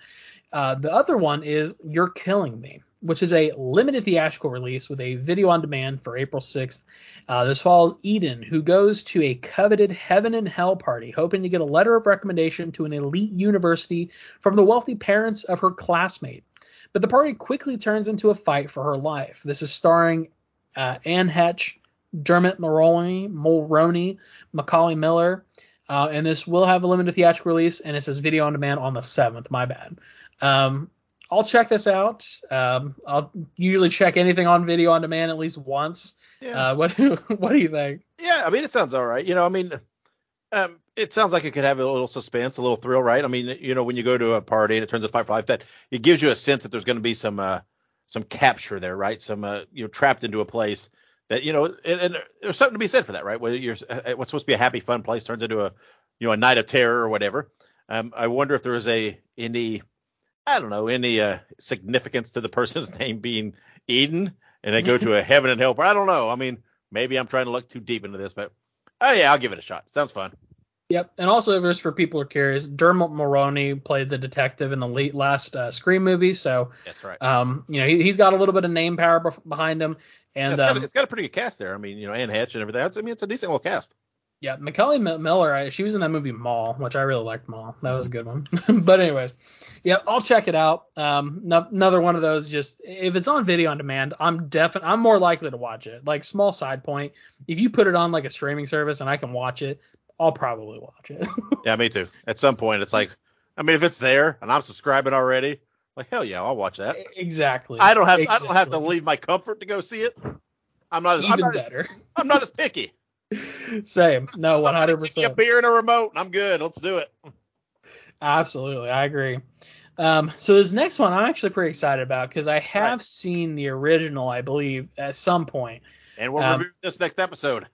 Uh, the other one is You're Killing Me, which is a limited theatrical release with a video on demand for April 6th. Uh, this follows Eden, who goes to a coveted heaven and hell party, hoping to get a letter of recommendation to an elite university from the wealthy parents of her classmate. But the party quickly turns into a fight for her life. This is starring uh, Anne Heche, Dermot Mulroney, Mulroney, McKaley Miller, uh, and this will have a limited theatrical release, and it says video on demand on the 7th. My bad. Um, I'll check this out. Um, I'll usually check anything on video on demand at least once. Yeah. Uh, what <laughs> what do you think? Yeah, I mean it sounds all right. You know, I mean, um, it sounds like it could have a little suspense, a little thrill, right? I mean, you know, when you go to a party and it turns into Fight for Life, that it gives you a sense that there's going to be some uh, some capture there, right? Some uh, you're trapped into a place that you know, and, and there's something to be said for that, right? Whether you're uh, what's supposed to be a happy, fun place turns into a you know a night of terror or whatever. Um, I wonder if there is a any I don't know any uh, significance to the person's <laughs> name being Eden, and they go to a <laughs> heaven and hell. But I don't know. I mean, maybe I'm trying to look too deep into this, but oh yeah, I'll give it a shot. Sounds fun. Yep. And also, just for people who are curious, Dermot Mulroney played the detective in the late last uh, Scream movie, so That's right. um, you know he, he's got a little bit of name power bef- behind him. Yeah, And it's, got, um, a- it's got a pretty good cast there. I mean, you know, Anne Heche and everything. That's, I mean, it's a decent little cast. Yeah, McKaley Miller, I, she was in that movie Mall, which I really liked Mall. That was a good one. <laughs> but anyways, yeah, I'll check it out. Um, no, another one of those. Just if it's on video on demand, I'm definitely I'm more likely to watch it. Like small side point, if you put it on like a streaming service and I can watch it, I'll probably watch it. <laughs> Yeah, me too. At some point, it's like, I mean, if it's there and I'm subscribing already, like hell yeah, I'll watch that. exactly. I don't have I don't have to leave my comfort to go see it. I'm not as I'm Even not as, better. I'm not as picky. Same. No, hundred give me a percent. beer and a remote, and I'm good. Let's do it. Absolutely, I agree. Um, so this next one I'm actually pretty excited about because I have Right. seen the original, I believe, at some point. And we'll Um, review this next episode.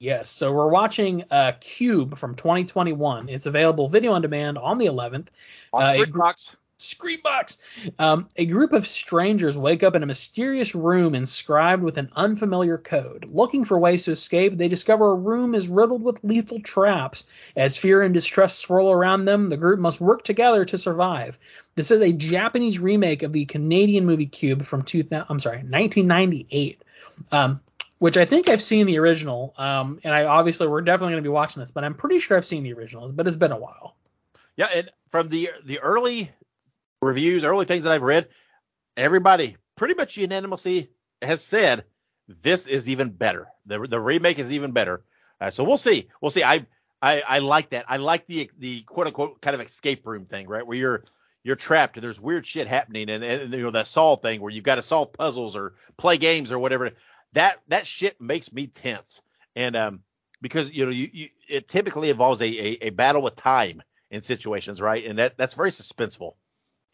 Yes, so we're watching uh, Cube from 2021. It's available video on demand on the 11th. On Uh, Street it- Box. Screambox. Um, a group of strangers wake up in a mysterious room inscribed with an unfamiliar code. Looking for ways to escape, they discover a room is riddled with lethal traps. As fear and distrust swirl around them, the group must work together to survive. This is a Japanese remake of the Canadian movie Cube from 2000, I'm sorry, 1998. Um, which I think I've seen the original, um, and I obviously we're definitely going to be watching this, but I'm pretty sure I've seen the original, but it's been a while. Yeah, and from the the early reviews, early things that I've read, everybody pretty much unanimously has said this is even better. The the remake is even better. Uh, so we'll see. We'll see. I I I like that. I like the the quote unquote kind of escape room thing, right? Where you're you're trapped and there's weird shit happening and, and you know that solve thing where you've got to solve puzzles or play games or whatever. That that shit makes me tense. And um because you know you, you it typically involves a, a a battle with time in situations, right? And that that's very suspenseful.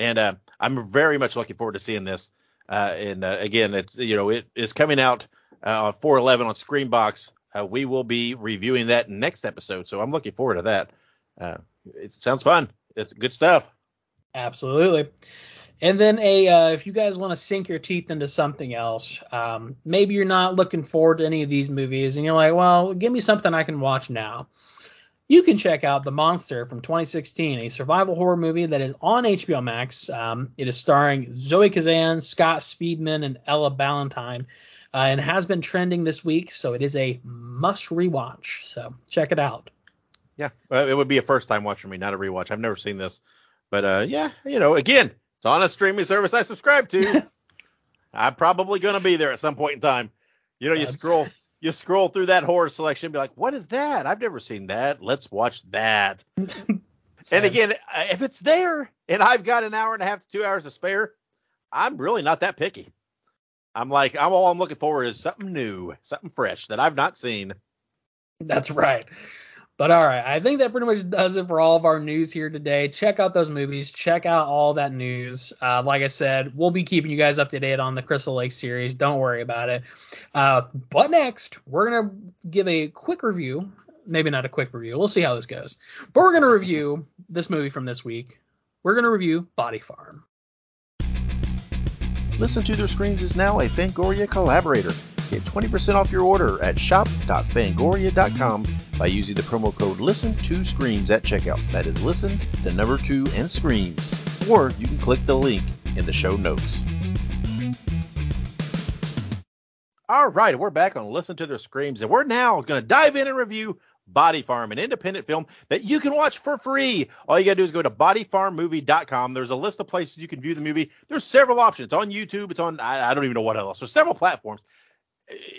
And uh, I'm very much looking forward to seeing this. Uh, and uh, again, it's you know it is coming out uh, on 411 on Screambox. Uh, we will be reviewing that next episode, so I'm looking forward to that. Uh, it sounds fun. It's good stuff. Absolutely. And then a uh, if you guys want to sink your teeth into something else, um, maybe you're not looking forward to any of these movies, and you're like, well, give me something I can watch now. You can check out The Monster from 2016, a survival horror movie that is on HBO Max. Um, it is starring Zoe Kazan, Scott Speedman, and Ella Ballentine, uh, and has been trending this week, so it is a must rewatch. So check it out. Yeah, it would be a first time watch for me, not a rewatch. I've never seen this, but uh, yeah, you know, again, it's on a streaming service I subscribe to. <laughs> I'm probably gonna be there at some point in time. You know, you scroll you scroll through that horror selection and be like, what is that? I've never seen that. Let's watch that. <laughs> And again, uh, if it's there and I've got an hour and a half to two hours to spare, I'm really not that picky. I'm like, I'm all I'm looking for is something new, something fresh that I've not seen. That's right. But all right, I think that pretty much does it for all of our news here today. Check out those movies. Check out all that news. Uh, like I said, we'll be keeping you guys up to date on the Crystal Lake series. Don't worry about it. Uh, but next, we're gonna give a quick review. Maybe not a quick review. We'll see how this goes. But we're gonna review this movie from this week. We're gonna review Body Farm. Listen to Their Screams is now a Fangoria collaborator. Get 20% off your order at shop.fangoria.com by using the promo code Listen to Screams at checkout. That is listen to number two and screams. Or you can click the link in the show notes. All right, we're back on Listen to Their Screams, and we're now going to dive in and review Body Farm, an independent film that you can watch for free. All you got to do is go to bodyfarmmovie.com. There's a list of places you can view the movie. There's several options. It's on YouTube. It's on, I, I don't even know what else. There's several platforms.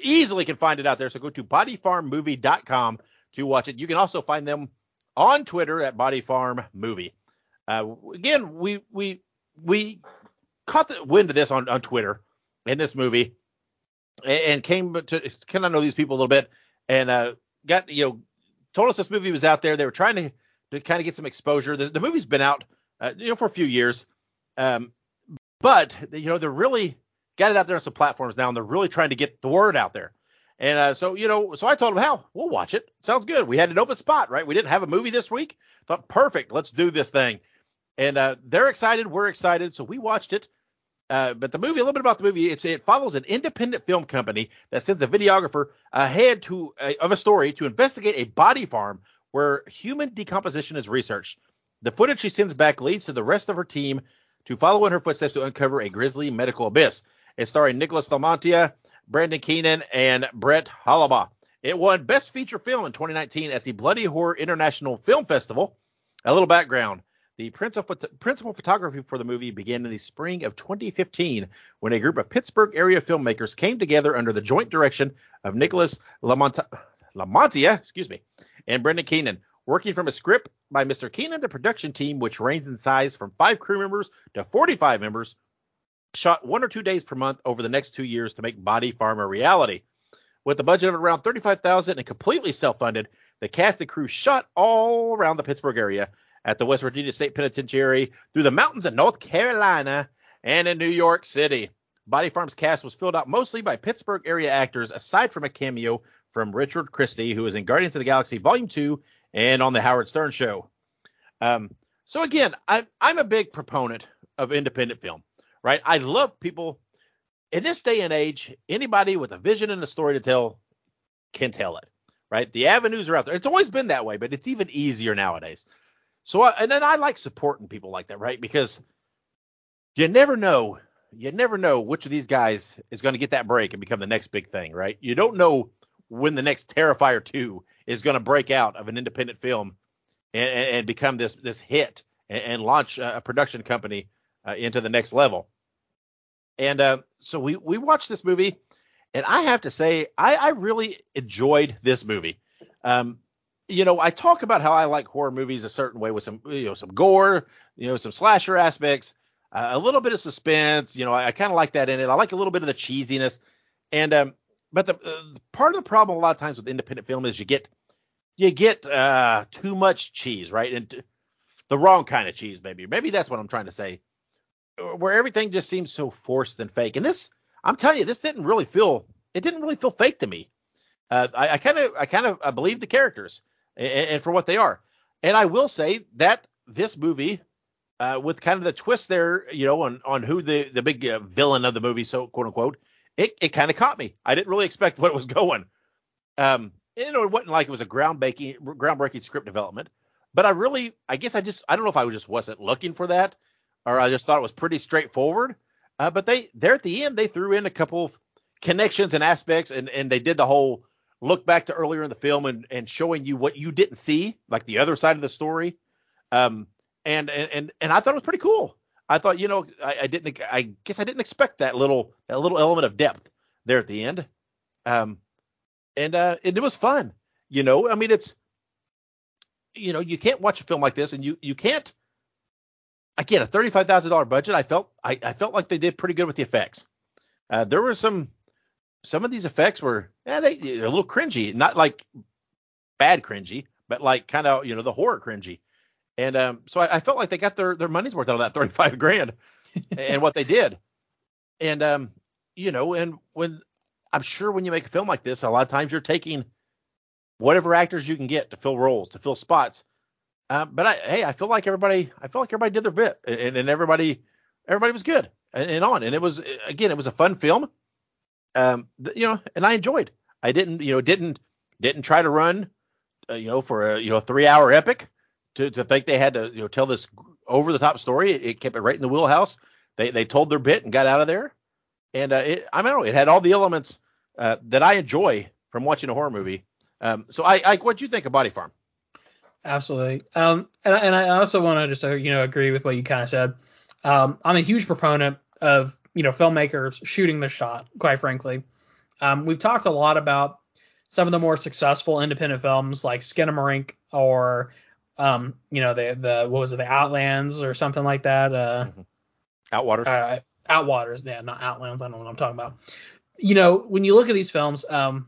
Easily can find it out there. So go to bodyfarmmovie.com to watch it. You can also find them on Twitter at bodyfarmmovie. Uh, again, we we we caught the wind of this on, on Twitter in this movie and, and came to kind of know these people a little bit and uh, got you know told us this movie was out there. They were trying to, to kind of get some exposure. The, the movie's been out, uh, you know, for a few years, um, but you know they're really got it out there on some platforms now, and they're really trying to get the word out there. And uh, so you know, so I told them, "Hell, we'll watch it. Sounds good." We had an open spot, right? We didn't have a movie this week. Thought perfect. Let's do this thing. And uh, they're excited. We're excited. So we watched it. Uh, but the movie, a little bit about the movie, it's, it follows an independent film company that sends a videographer ahead to uh, of a story to investigate a body farm where human decomposition is researched. The footage she sends back leads to the rest of her team to follow in her footsteps to uncover a grisly medical abyss. It's starring Nicholas LaMantia, Brendan Keenan, and Brett Hollaba. It won Best Feature Film in 2019 at the Bloody Horror International Film Festival. A little background. The principal, photography for the movie began in the spring of 2015 when a group of Pittsburgh area filmmakers came together under the joint direction of Nicholas LaMantia, LaMantia excuse me, and Brendan Keenan. Working from a script by Mr. Keenan, the production team, which ranges in size from five crew members to 45 members, shot one or two days per month over the next two years to make Body Farm a reality. With a budget of around 35000 and completely self-funded, the cast and crew shot all around the Pittsburgh area at the West Virginia State Penitentiary, through the mountains of North Carolina, and in New York City. Body Farm's cast was filled out mostly by Pittsburgh area actors, aside from a cameo from Richard Christy, who was in Guardians of the Galaxy Volume 2 and on the Howard Stern Show. Um, so again, I'm I'm a big proponent of independent film, right? I love people in this day and age. Anybody with a vision and a story to tell can tell it, right? The avenues are out there. It's always been that way, but it's even easier nowadays. So, I, and then I like supporting people like that, right? Because you never know, you never know which of these guys is going to get that break and become the next big thing, right? You don't know when the next Terrifier 2 is going to break out of an independent film and, and, become this this hit and, and launch a, a production company uh, into the next level. And uh, so we we watched this movie, and I have to say I, I really enjoyed this movie. Um, you know, I talk about how I like horror movies a certain way with some you know some gore, you know, some slasher aspects, uh, a little bit of suspense. You know, I, I kind of like that in it. I like a little bit of the cheesiness, and um, but the uh, part of the problem a lot of times with independent film is you get you get uh too much cheese, right? And the wrong kind of cheese, maybe. Maybe that's what I'm trying to say. Where everything just seems so forced and fake. And this, I'm telling you, this didn't really feel. It didn't really feel fake to me. Uh, I kind of, I kind of, I believe the characters and, and, for what they are. And I will say that this movie, uh, with kind of the twist there, you know, on on who the the big uh, villain of the movie, so quote unquote, it it kind of caught me. I didn't really expect what it was <laughs> going. Um, you know, it wasn't like it was a groundbreaking groundbreaking script development, but I really, I guess I just, I don't know if I just wasn't looking for that, or I just thought it was pretty straightforward. Uh, but they, there at the end, they threw in a couple of connections and aspects, and and they did the whole look back to earlier in the film and and showing you what you didn't see, like the other side of the story. Um, and and and I thought it was pretty cool. I thought, you know, I, I didn't, I guess I didn't expect that little that little element of depth there at the end. Um, and uh, and it was fun. You know, I mean, it's you know, you can't watch a film like this, and you you can't. Again, a thirty-five thousand dollar budget. I felt I, I felt like they did pretty good with the effects. Uh, there were some some of these effects were yeah they a little cringy, not like bad cringy, but like kind of you know the horror cringy. And um, so I, I, felt like they got their their money's worth out of that <laughs> thirty-five grand and what they did. And um, you know, and when I'm sure when you make a film like this, a lot of times you're taking whatever actors you can get to fill roles, to fill spots. Um, but I, hey, I feel like everybody, I feel like everybody did their bit, and, and everybody, everybody was good and, and, on. And it was again, it was a fun film. Um, you know, and I enjoyed. I didn't, you know, didn't didn't try to run, uh, you know, for a you know three hour epic to to think they had to you know tell this over the top story. It, it, kept it right in the wheelhouse. They they told their bit and got out of there. And uh, it, I don't know, it had all the elements uh, that I enjoy from watching a horror movie. Um, so I, what do you think of Body Farm? Absolutely. Um, and, and I also want to just uh, you know agree with what you kind of said. Um, I'm a huge proponent of you know filmmakers shooting the shot. Quite frankly, um, we've talked a lot about some of the more successful independent films like Skinamarink or um, you know the the what was it the Outlands or something like that. Uh, mm-hmm. Outwaters. Uh, Outwaters, yeah, not Outlands. I don't know what I'm talking about. You know, when you look at these films, um,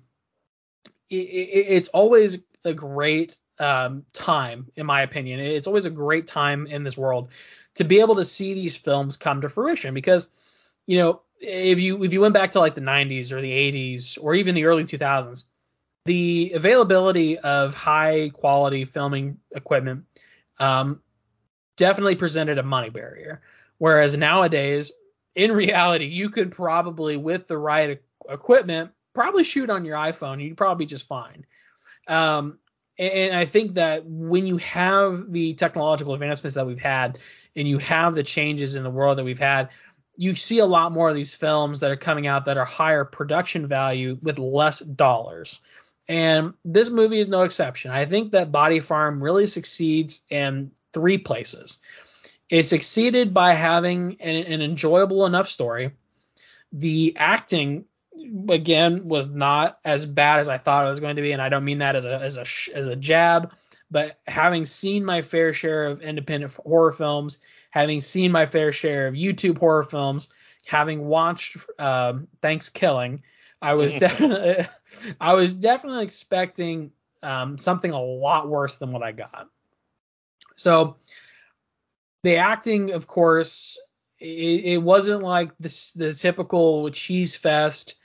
it, it, it's always a great um, time, in my opinion. It's always a great time in this world to be able to see these films come to fruition because, you know, if you if you went back to like the 90s or the 80s or even the early 2000s, the availability of high quality filming equipment um, definitely presented a money barrier. Whereas nowadays, in <laughs> reality, you could probably, with the right equipment, probably shoot on your iPhone. You'd probably be just fine. Um, and I think that when you have the technological advancements that we've had, and you have the changes in the world that we've had, you see a lot more of these films that are coming out that are higher production value with less dollars. And this movie is no exception. I think that Body Farm really succeeds in three places. It succeeded by having an, an enjoyable enough story. The acting again was not as bad as I thought it was going to be, and I don't mean that as a as a as a jab, but having seen my fair share of independent horror films, having seen my fair share of YouTube horror films, having watched um, ThanksKilling, I was <laughs> definitely I was definitely expecting um, something a lot worse than what I got. So the acting, of course, it, it wasn't like this the typical cheese fest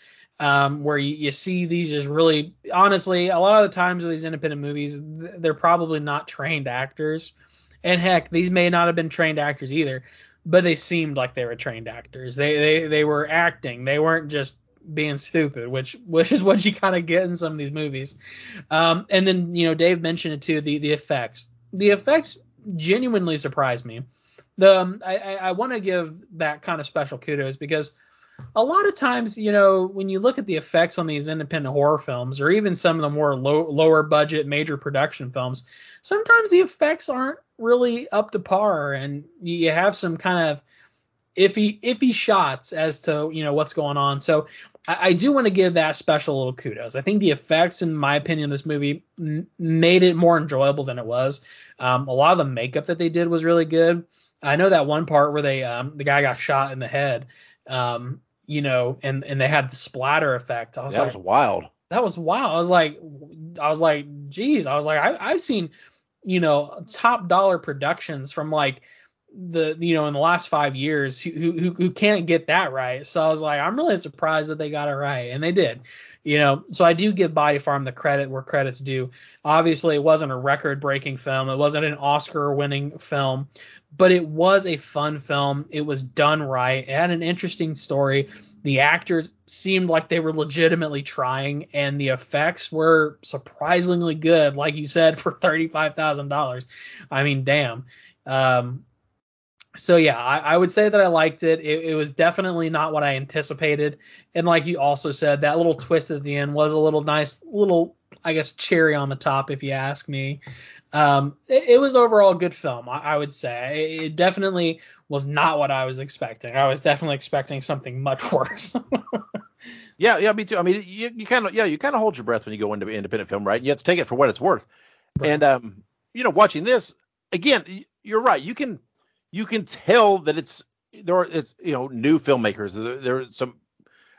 um, where you, you, see these just really honestly a lot of the times with these independent movies they're probably not trained actors. And heck these may not have been trained actors either but they seemed like they were trained actors. They they, they were acting. They weren't just being stupid which <laughs> which is what you kind of get in some of these movies. Um, and then you know dave mentioned it too the the effects. The effects genuinely surprised me. The um, i i, I want to give that kind of special kudos because a lot of times, you know, when you look at the effects on these independent horror films, or even some of the more low, lower budget major production films, sometimes the effects aren't really up to par, and you have some kind of iffy iffy shots as to you know what's going on. So I, I do want to give that special little kudos. I think the effects, in my opinion, this movie made it more enjoyable than it was. Um, a lot of the makeup that they did was really good. I know that one part where they um, the guy got shot in the head. Um, you know, and and they had the splatter effect. I was that like, was wild. That was wild. I was like, I was like, geez. I was like, I, I've seen, you know, top dollar productions from like the you know in the last five years who who who can't get that right. So I was like, I'm really surprised that they got it right, and they did. You know, so I do give Body Farm the credit where credit's due. Obviously, it wasn't a record-breaking film. It wasn't an Oscar-winning film, but it was a fun film. It was done right. It had an interesting story. The actors seemed like they were legitimately trying, and the effects were surprisingly good, like you said, <laughs> for thirty-five thousand dollars. I mean, damn. Um, so yeah, I, I, would say that I liked it. it. it. was definitely not what I anticipated, and like you also said, that little twist at the end was a little nice, little I guess cherry on the top, if you ask me. Um, it, it, was overall a good film, I, I would say. It, definitely was not what I was expecting. I was definitely expecting something much <laughs> worse. yeah, yeah, me too. I mean, you, you kind of yeah, you kind of hold your breath when you go into independent film, right? You have to take it for what it's worth. Right. And um, you know, watching this again, you're right. You can you can tell that it's there are it's you know new filmmakers. There, there are some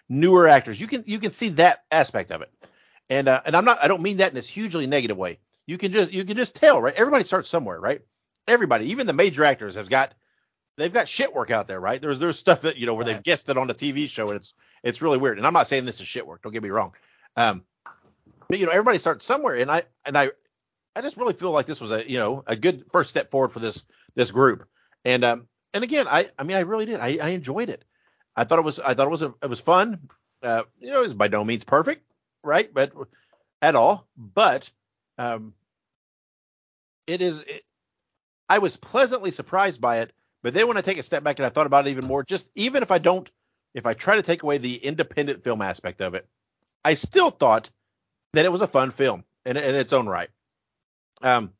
newer actors. You can you can see that aspect of it. And uh, and I'm not I don't mean that in this hugely negative way. You can just you can just tell, right? Everybody starts somewhere, right? Everybody, even the major actors have got they've got shit work out there, right? There's there's stuff that you know where right. they've guessed it on a TV show and it's it's really weird. And I'm not saying this is shit work. Don't get me wrong. Um, but you know everybody starts somewhere, and I and I I just really feel like this was a you know a good first step forward for this this group. And um and again, I I mean I really did. I, I enjoyed it. I thought it was I thought it was a, it was fun. Uh, you know, it was by no means perfect, right? But at all. But um, it is. It, I was pleasantly surprised by it. But then when I take a step back and I thought about it even more, just even if I don't, if I try to take away the independent film aspect of it, I still thought that it was a fun film in, in its own right. Um,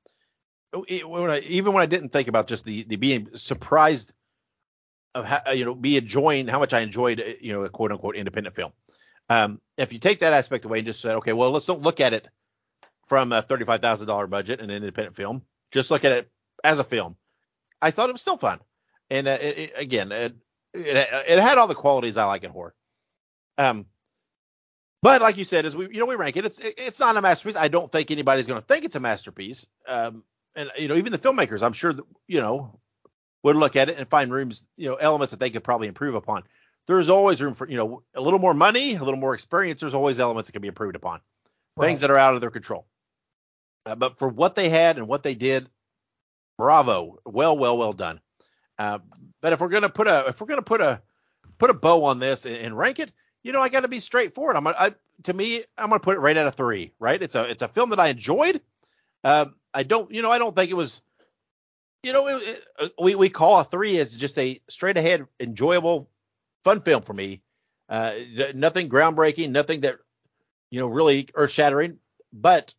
when I, even when I didn't think about just the the being surprised of how you know be enjoying how much I enjoyed you know a quote unquote independent film. Um, if you take that aspect away and just said, okay, well let's don't look at it from a thirty five thousand dollar budget and an independent film, just look at it as a film. I thought it was still fun, and uh, it, it, again, it, it, it had all the qualities I like in horror. Um, but like you said, as we you know we rank it, it's it's not a masterpiece. I don't think anybody's going to think it's a masterpiece. Um, and you know even the filmmakers i'm sure that, you know would look at it and find rooms you know elements that they could probably improve upon. There's always room for you know a little more money a little more experience there's always elements that can be improved upon. Right. things that are out of their control. Uh, but for what they had and what they did bravo. Well well well done. Uh, but if we're gonna put a if we're gonna put a put a bow on this and, and rank it you know i got to be straightforward. I'm gonna I, to me i'm gonna put it right at a three right? It's a it's a film that i enjoyed. Um, I don't, you know, I don't think it was, you know, it, it, uh, we we call a three as just a straight ahead, enjoyable, fun film for me. Uh, nothing groundbreaking, nothing that, you know, really earth shattering. But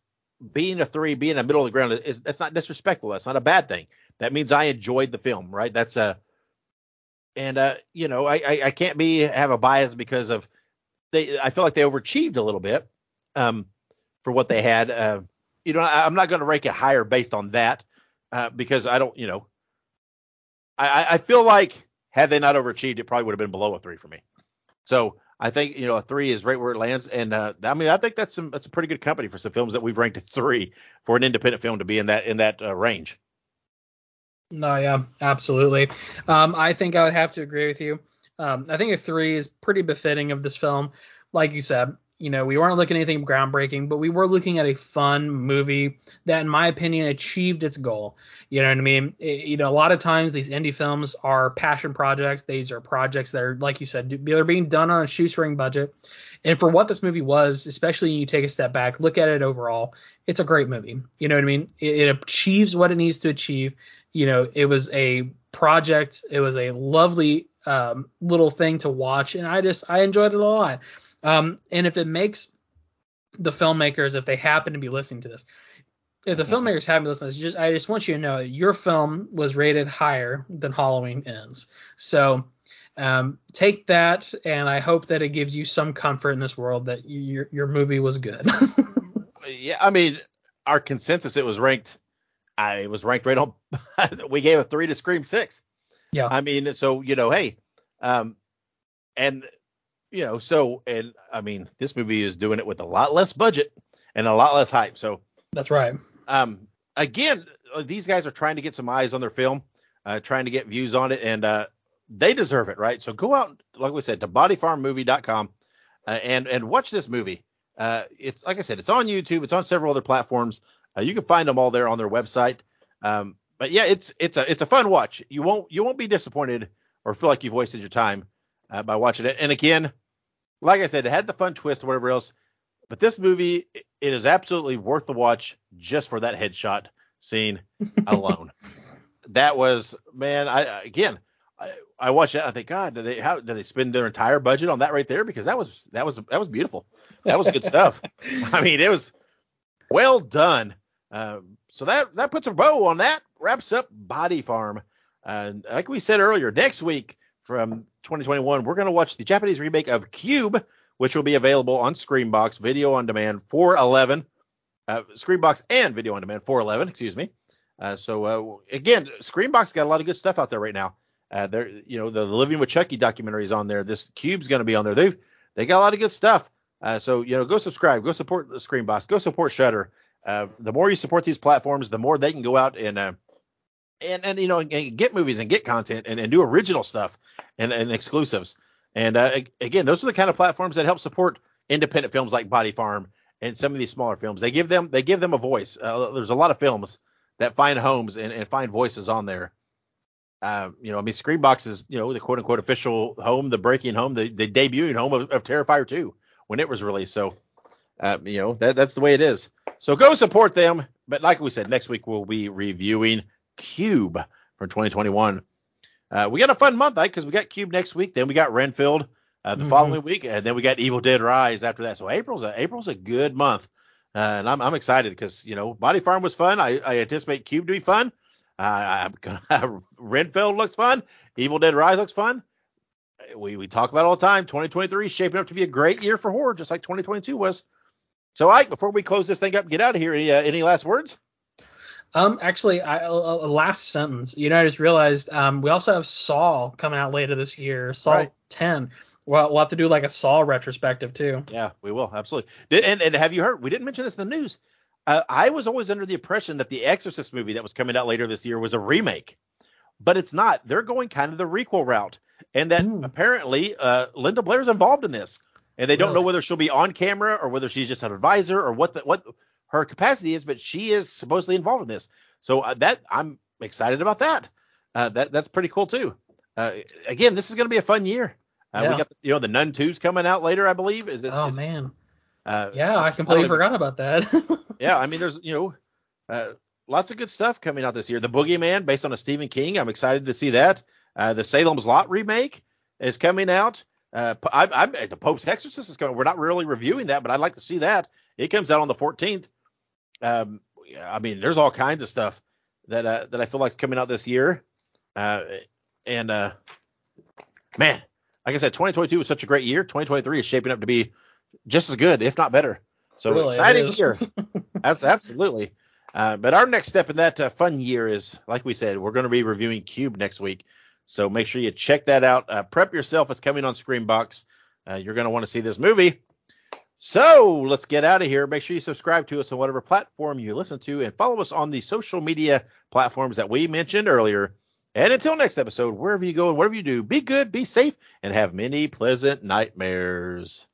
being a three, being in the middle of the ground is that's not disrespectful. That's not a bad thing. That means I enjoyed the film, right? That's a, and uh, you know, I, I I can't be have a bias because of they. I feel like they overachieved a little bit, um, for what they had. Uh, you know, I, am not going to rank it higher based on that uh, because I don't, you know, I, I feel like had they not overachieved, it probably would have been below a three for me. So I think you know a three is right where it lands, and uh, I mean I think that's some that's a pretty good company for some films that we've ranked at three for an independent film to be in that in that uh, range. No, yeah, absolutely. Um, I think I would have to agree with you. Um, I think a three is pretty befitting of this film. Like you said, you know, we weren't looking at anything groundbreaking, but we were looking at a fun movie that, in my opinion, achieved its goal. You know what I mean? It, you know, a lot of times these indie films are passion projects. These are projects that are, like you said, they're being done on a shoestring budget. And for what this movie was, especially you take a step back, look at it overall, it's a great movie. You know what I mean? It, it achieves what it needs to achieve. You know, it was a project. It was a lovely um, little thing to watch, and I just I enjoyed it a lot. Um, and if it makes the filmmakers, if they happen to be listening to this, if the filmmakers happen to listen to this, just I just want you to know your film was rated higher than Halloween Ends. So um, take that, and I hope that it gives you some comfort in this world that your your movie was good. <laughs> yeah, I mean, our consensus it was ranked. I it was ranked right on. <laughs> we gave a three to Scream Six. Yeah. I mean, so you know, hey, um, and you know, so and I mean, this movie is doing it with a lot less budget and a lot less hype. So that's right. Um, again, uh, these guys are trying to get some eyes on their film, uh, trying to get views on it, and uh, they deserve it, right? So go out, like we said, to bodyfarmmovie.com uh, and and watch this movie. Uh, it's like I said, it's on YouTube, it's on several other platforms. Uh, you can find them all there on their website. Um, but yeah, it's it's a it's a fun watch. You won't you won't be disappointed or feel like you've wasted your time uh, by watching it. And again, like I said, it had the fun twist or whatever else. But this movie, it is absolutely worth the watch just for that headshot scene <laughs> alone. that was man. I again, I, I watched that. I think, God, did they how did they spend their entire budget on that right there? Because that was that was that was beautiful. That was good stuff. <laughs> I mean, it was well done. Uh, so that that puts a bow on that. Wraps up Body Farm. Uh, like we said earlier, next week from 2021, we're going to watch the Japanese remake of Cube, which will be available on Screambox Video on Demand 411. Uh, Screambox and Video on Demand 411, excuse me. Uh, so uh, again, Screambox got a lot of good stuff out there right now. Uh, there, you know, the, Living with Chucky documentary is on there. This Cube's going to be on there. They've they got a lot of good stuff. Uh, so you know, go subscribe, go support the Screambox, go support Shudder. Uh, the more you support these platforms, the more they can go out and uh, and and you know and get movies and get content and, and do original stuff and, and exclusives. And uh, again, those are the kind of platforms that help support independent films like Body Farm and some of these smaller films. They give them they give them a voice. Uh, there's a lot of films that find homes and, and find voices on there. Uh, you know, I mean, Screambox is you know the quote unquote official home, the breaking home, the, the debuting home of, of Terrifier 2 when it was released. So, uh, you know, that that's the way it is. So go support them. But like we said, next week we'll be reviewing Cube from 2021. Uh, we got a fun month, right? Because we got Cube next week, then we got Renfield uh, the mm-hmm. following week, and then we got Evil Dead Rise after that. So April's a April's a good month, uh, and I'm I'm excited because you know Body Farm was fun. I, I anticipate Cube to be fun. Uh, <laughs> Renfield looks fun. Evil Dead Rise looks fun. We we talk about all the time. 2023 is shaping up to be a great year for horror, just like 2022 was. So, Ike, before we close this thing up and get out of here, any uh, any last words? Um, actually, I, uh, last sentence. You know, I just realized um, we also have Saw coming out later this year. Saw right. 10. Well, we'll have to do like a Saw retrospective too. Yeah, we will absolutely. And and have you heard? We didn't mention this in the news. Uh, I was always under the impression that the Exorcist movie that was coming out later this year was a remake, but it's not. They're going kind of the requel route, and that mm. apparently uh, Linda Blair's involved in this, and they don't know whether she'll be on camera or whether she's just an advisor or what the, what her capacity is, but she is supposedly involved in this. So uh, that I'm excited about that. Uh, that that's pretty cool too. Uh, again, this is going to be a fun year. Uh, yeah. We got the, you know the Nun 2's coming out later, I believe. Is it? Oh is, man. Uh, yeah, I completely I forgot about that. <laughs> yeah, I mean, there's you know uh, lots of good stuff coming out this year. The Boogeyman, based on a Stephen King, I'm excited to see that. the Salem's Lot remake is coming out. Uh, I, I, the Pope's Exorcist is coming. We're not really reviewing that, but I'd like to see that. It comes out on the 14th. Um, I mean, there's all kinds of stuff that uh, that I feel like is coming out this year. Uh, and uh, man, like I said, 2022 was such a great year. 2023 is shaping up to be just as good, if not better. So really, exciting year. <laughs> That's absolutely. Uh, but our next step in that uh, fun year is, like we said, we're going to be reviewing Cube next week. So make sure you check that out. Uh, prep yourself. It's coming on Screambox. Uh, you're going to want to see this movie. So let's get out of here. Make sure you subscribe to us on whatever platform you listen to and follow us on the social media platforms that we mentioned earlier. And until next episode, wherever you go and whatever you do, be good, be safe, and have many pleasant nightmares.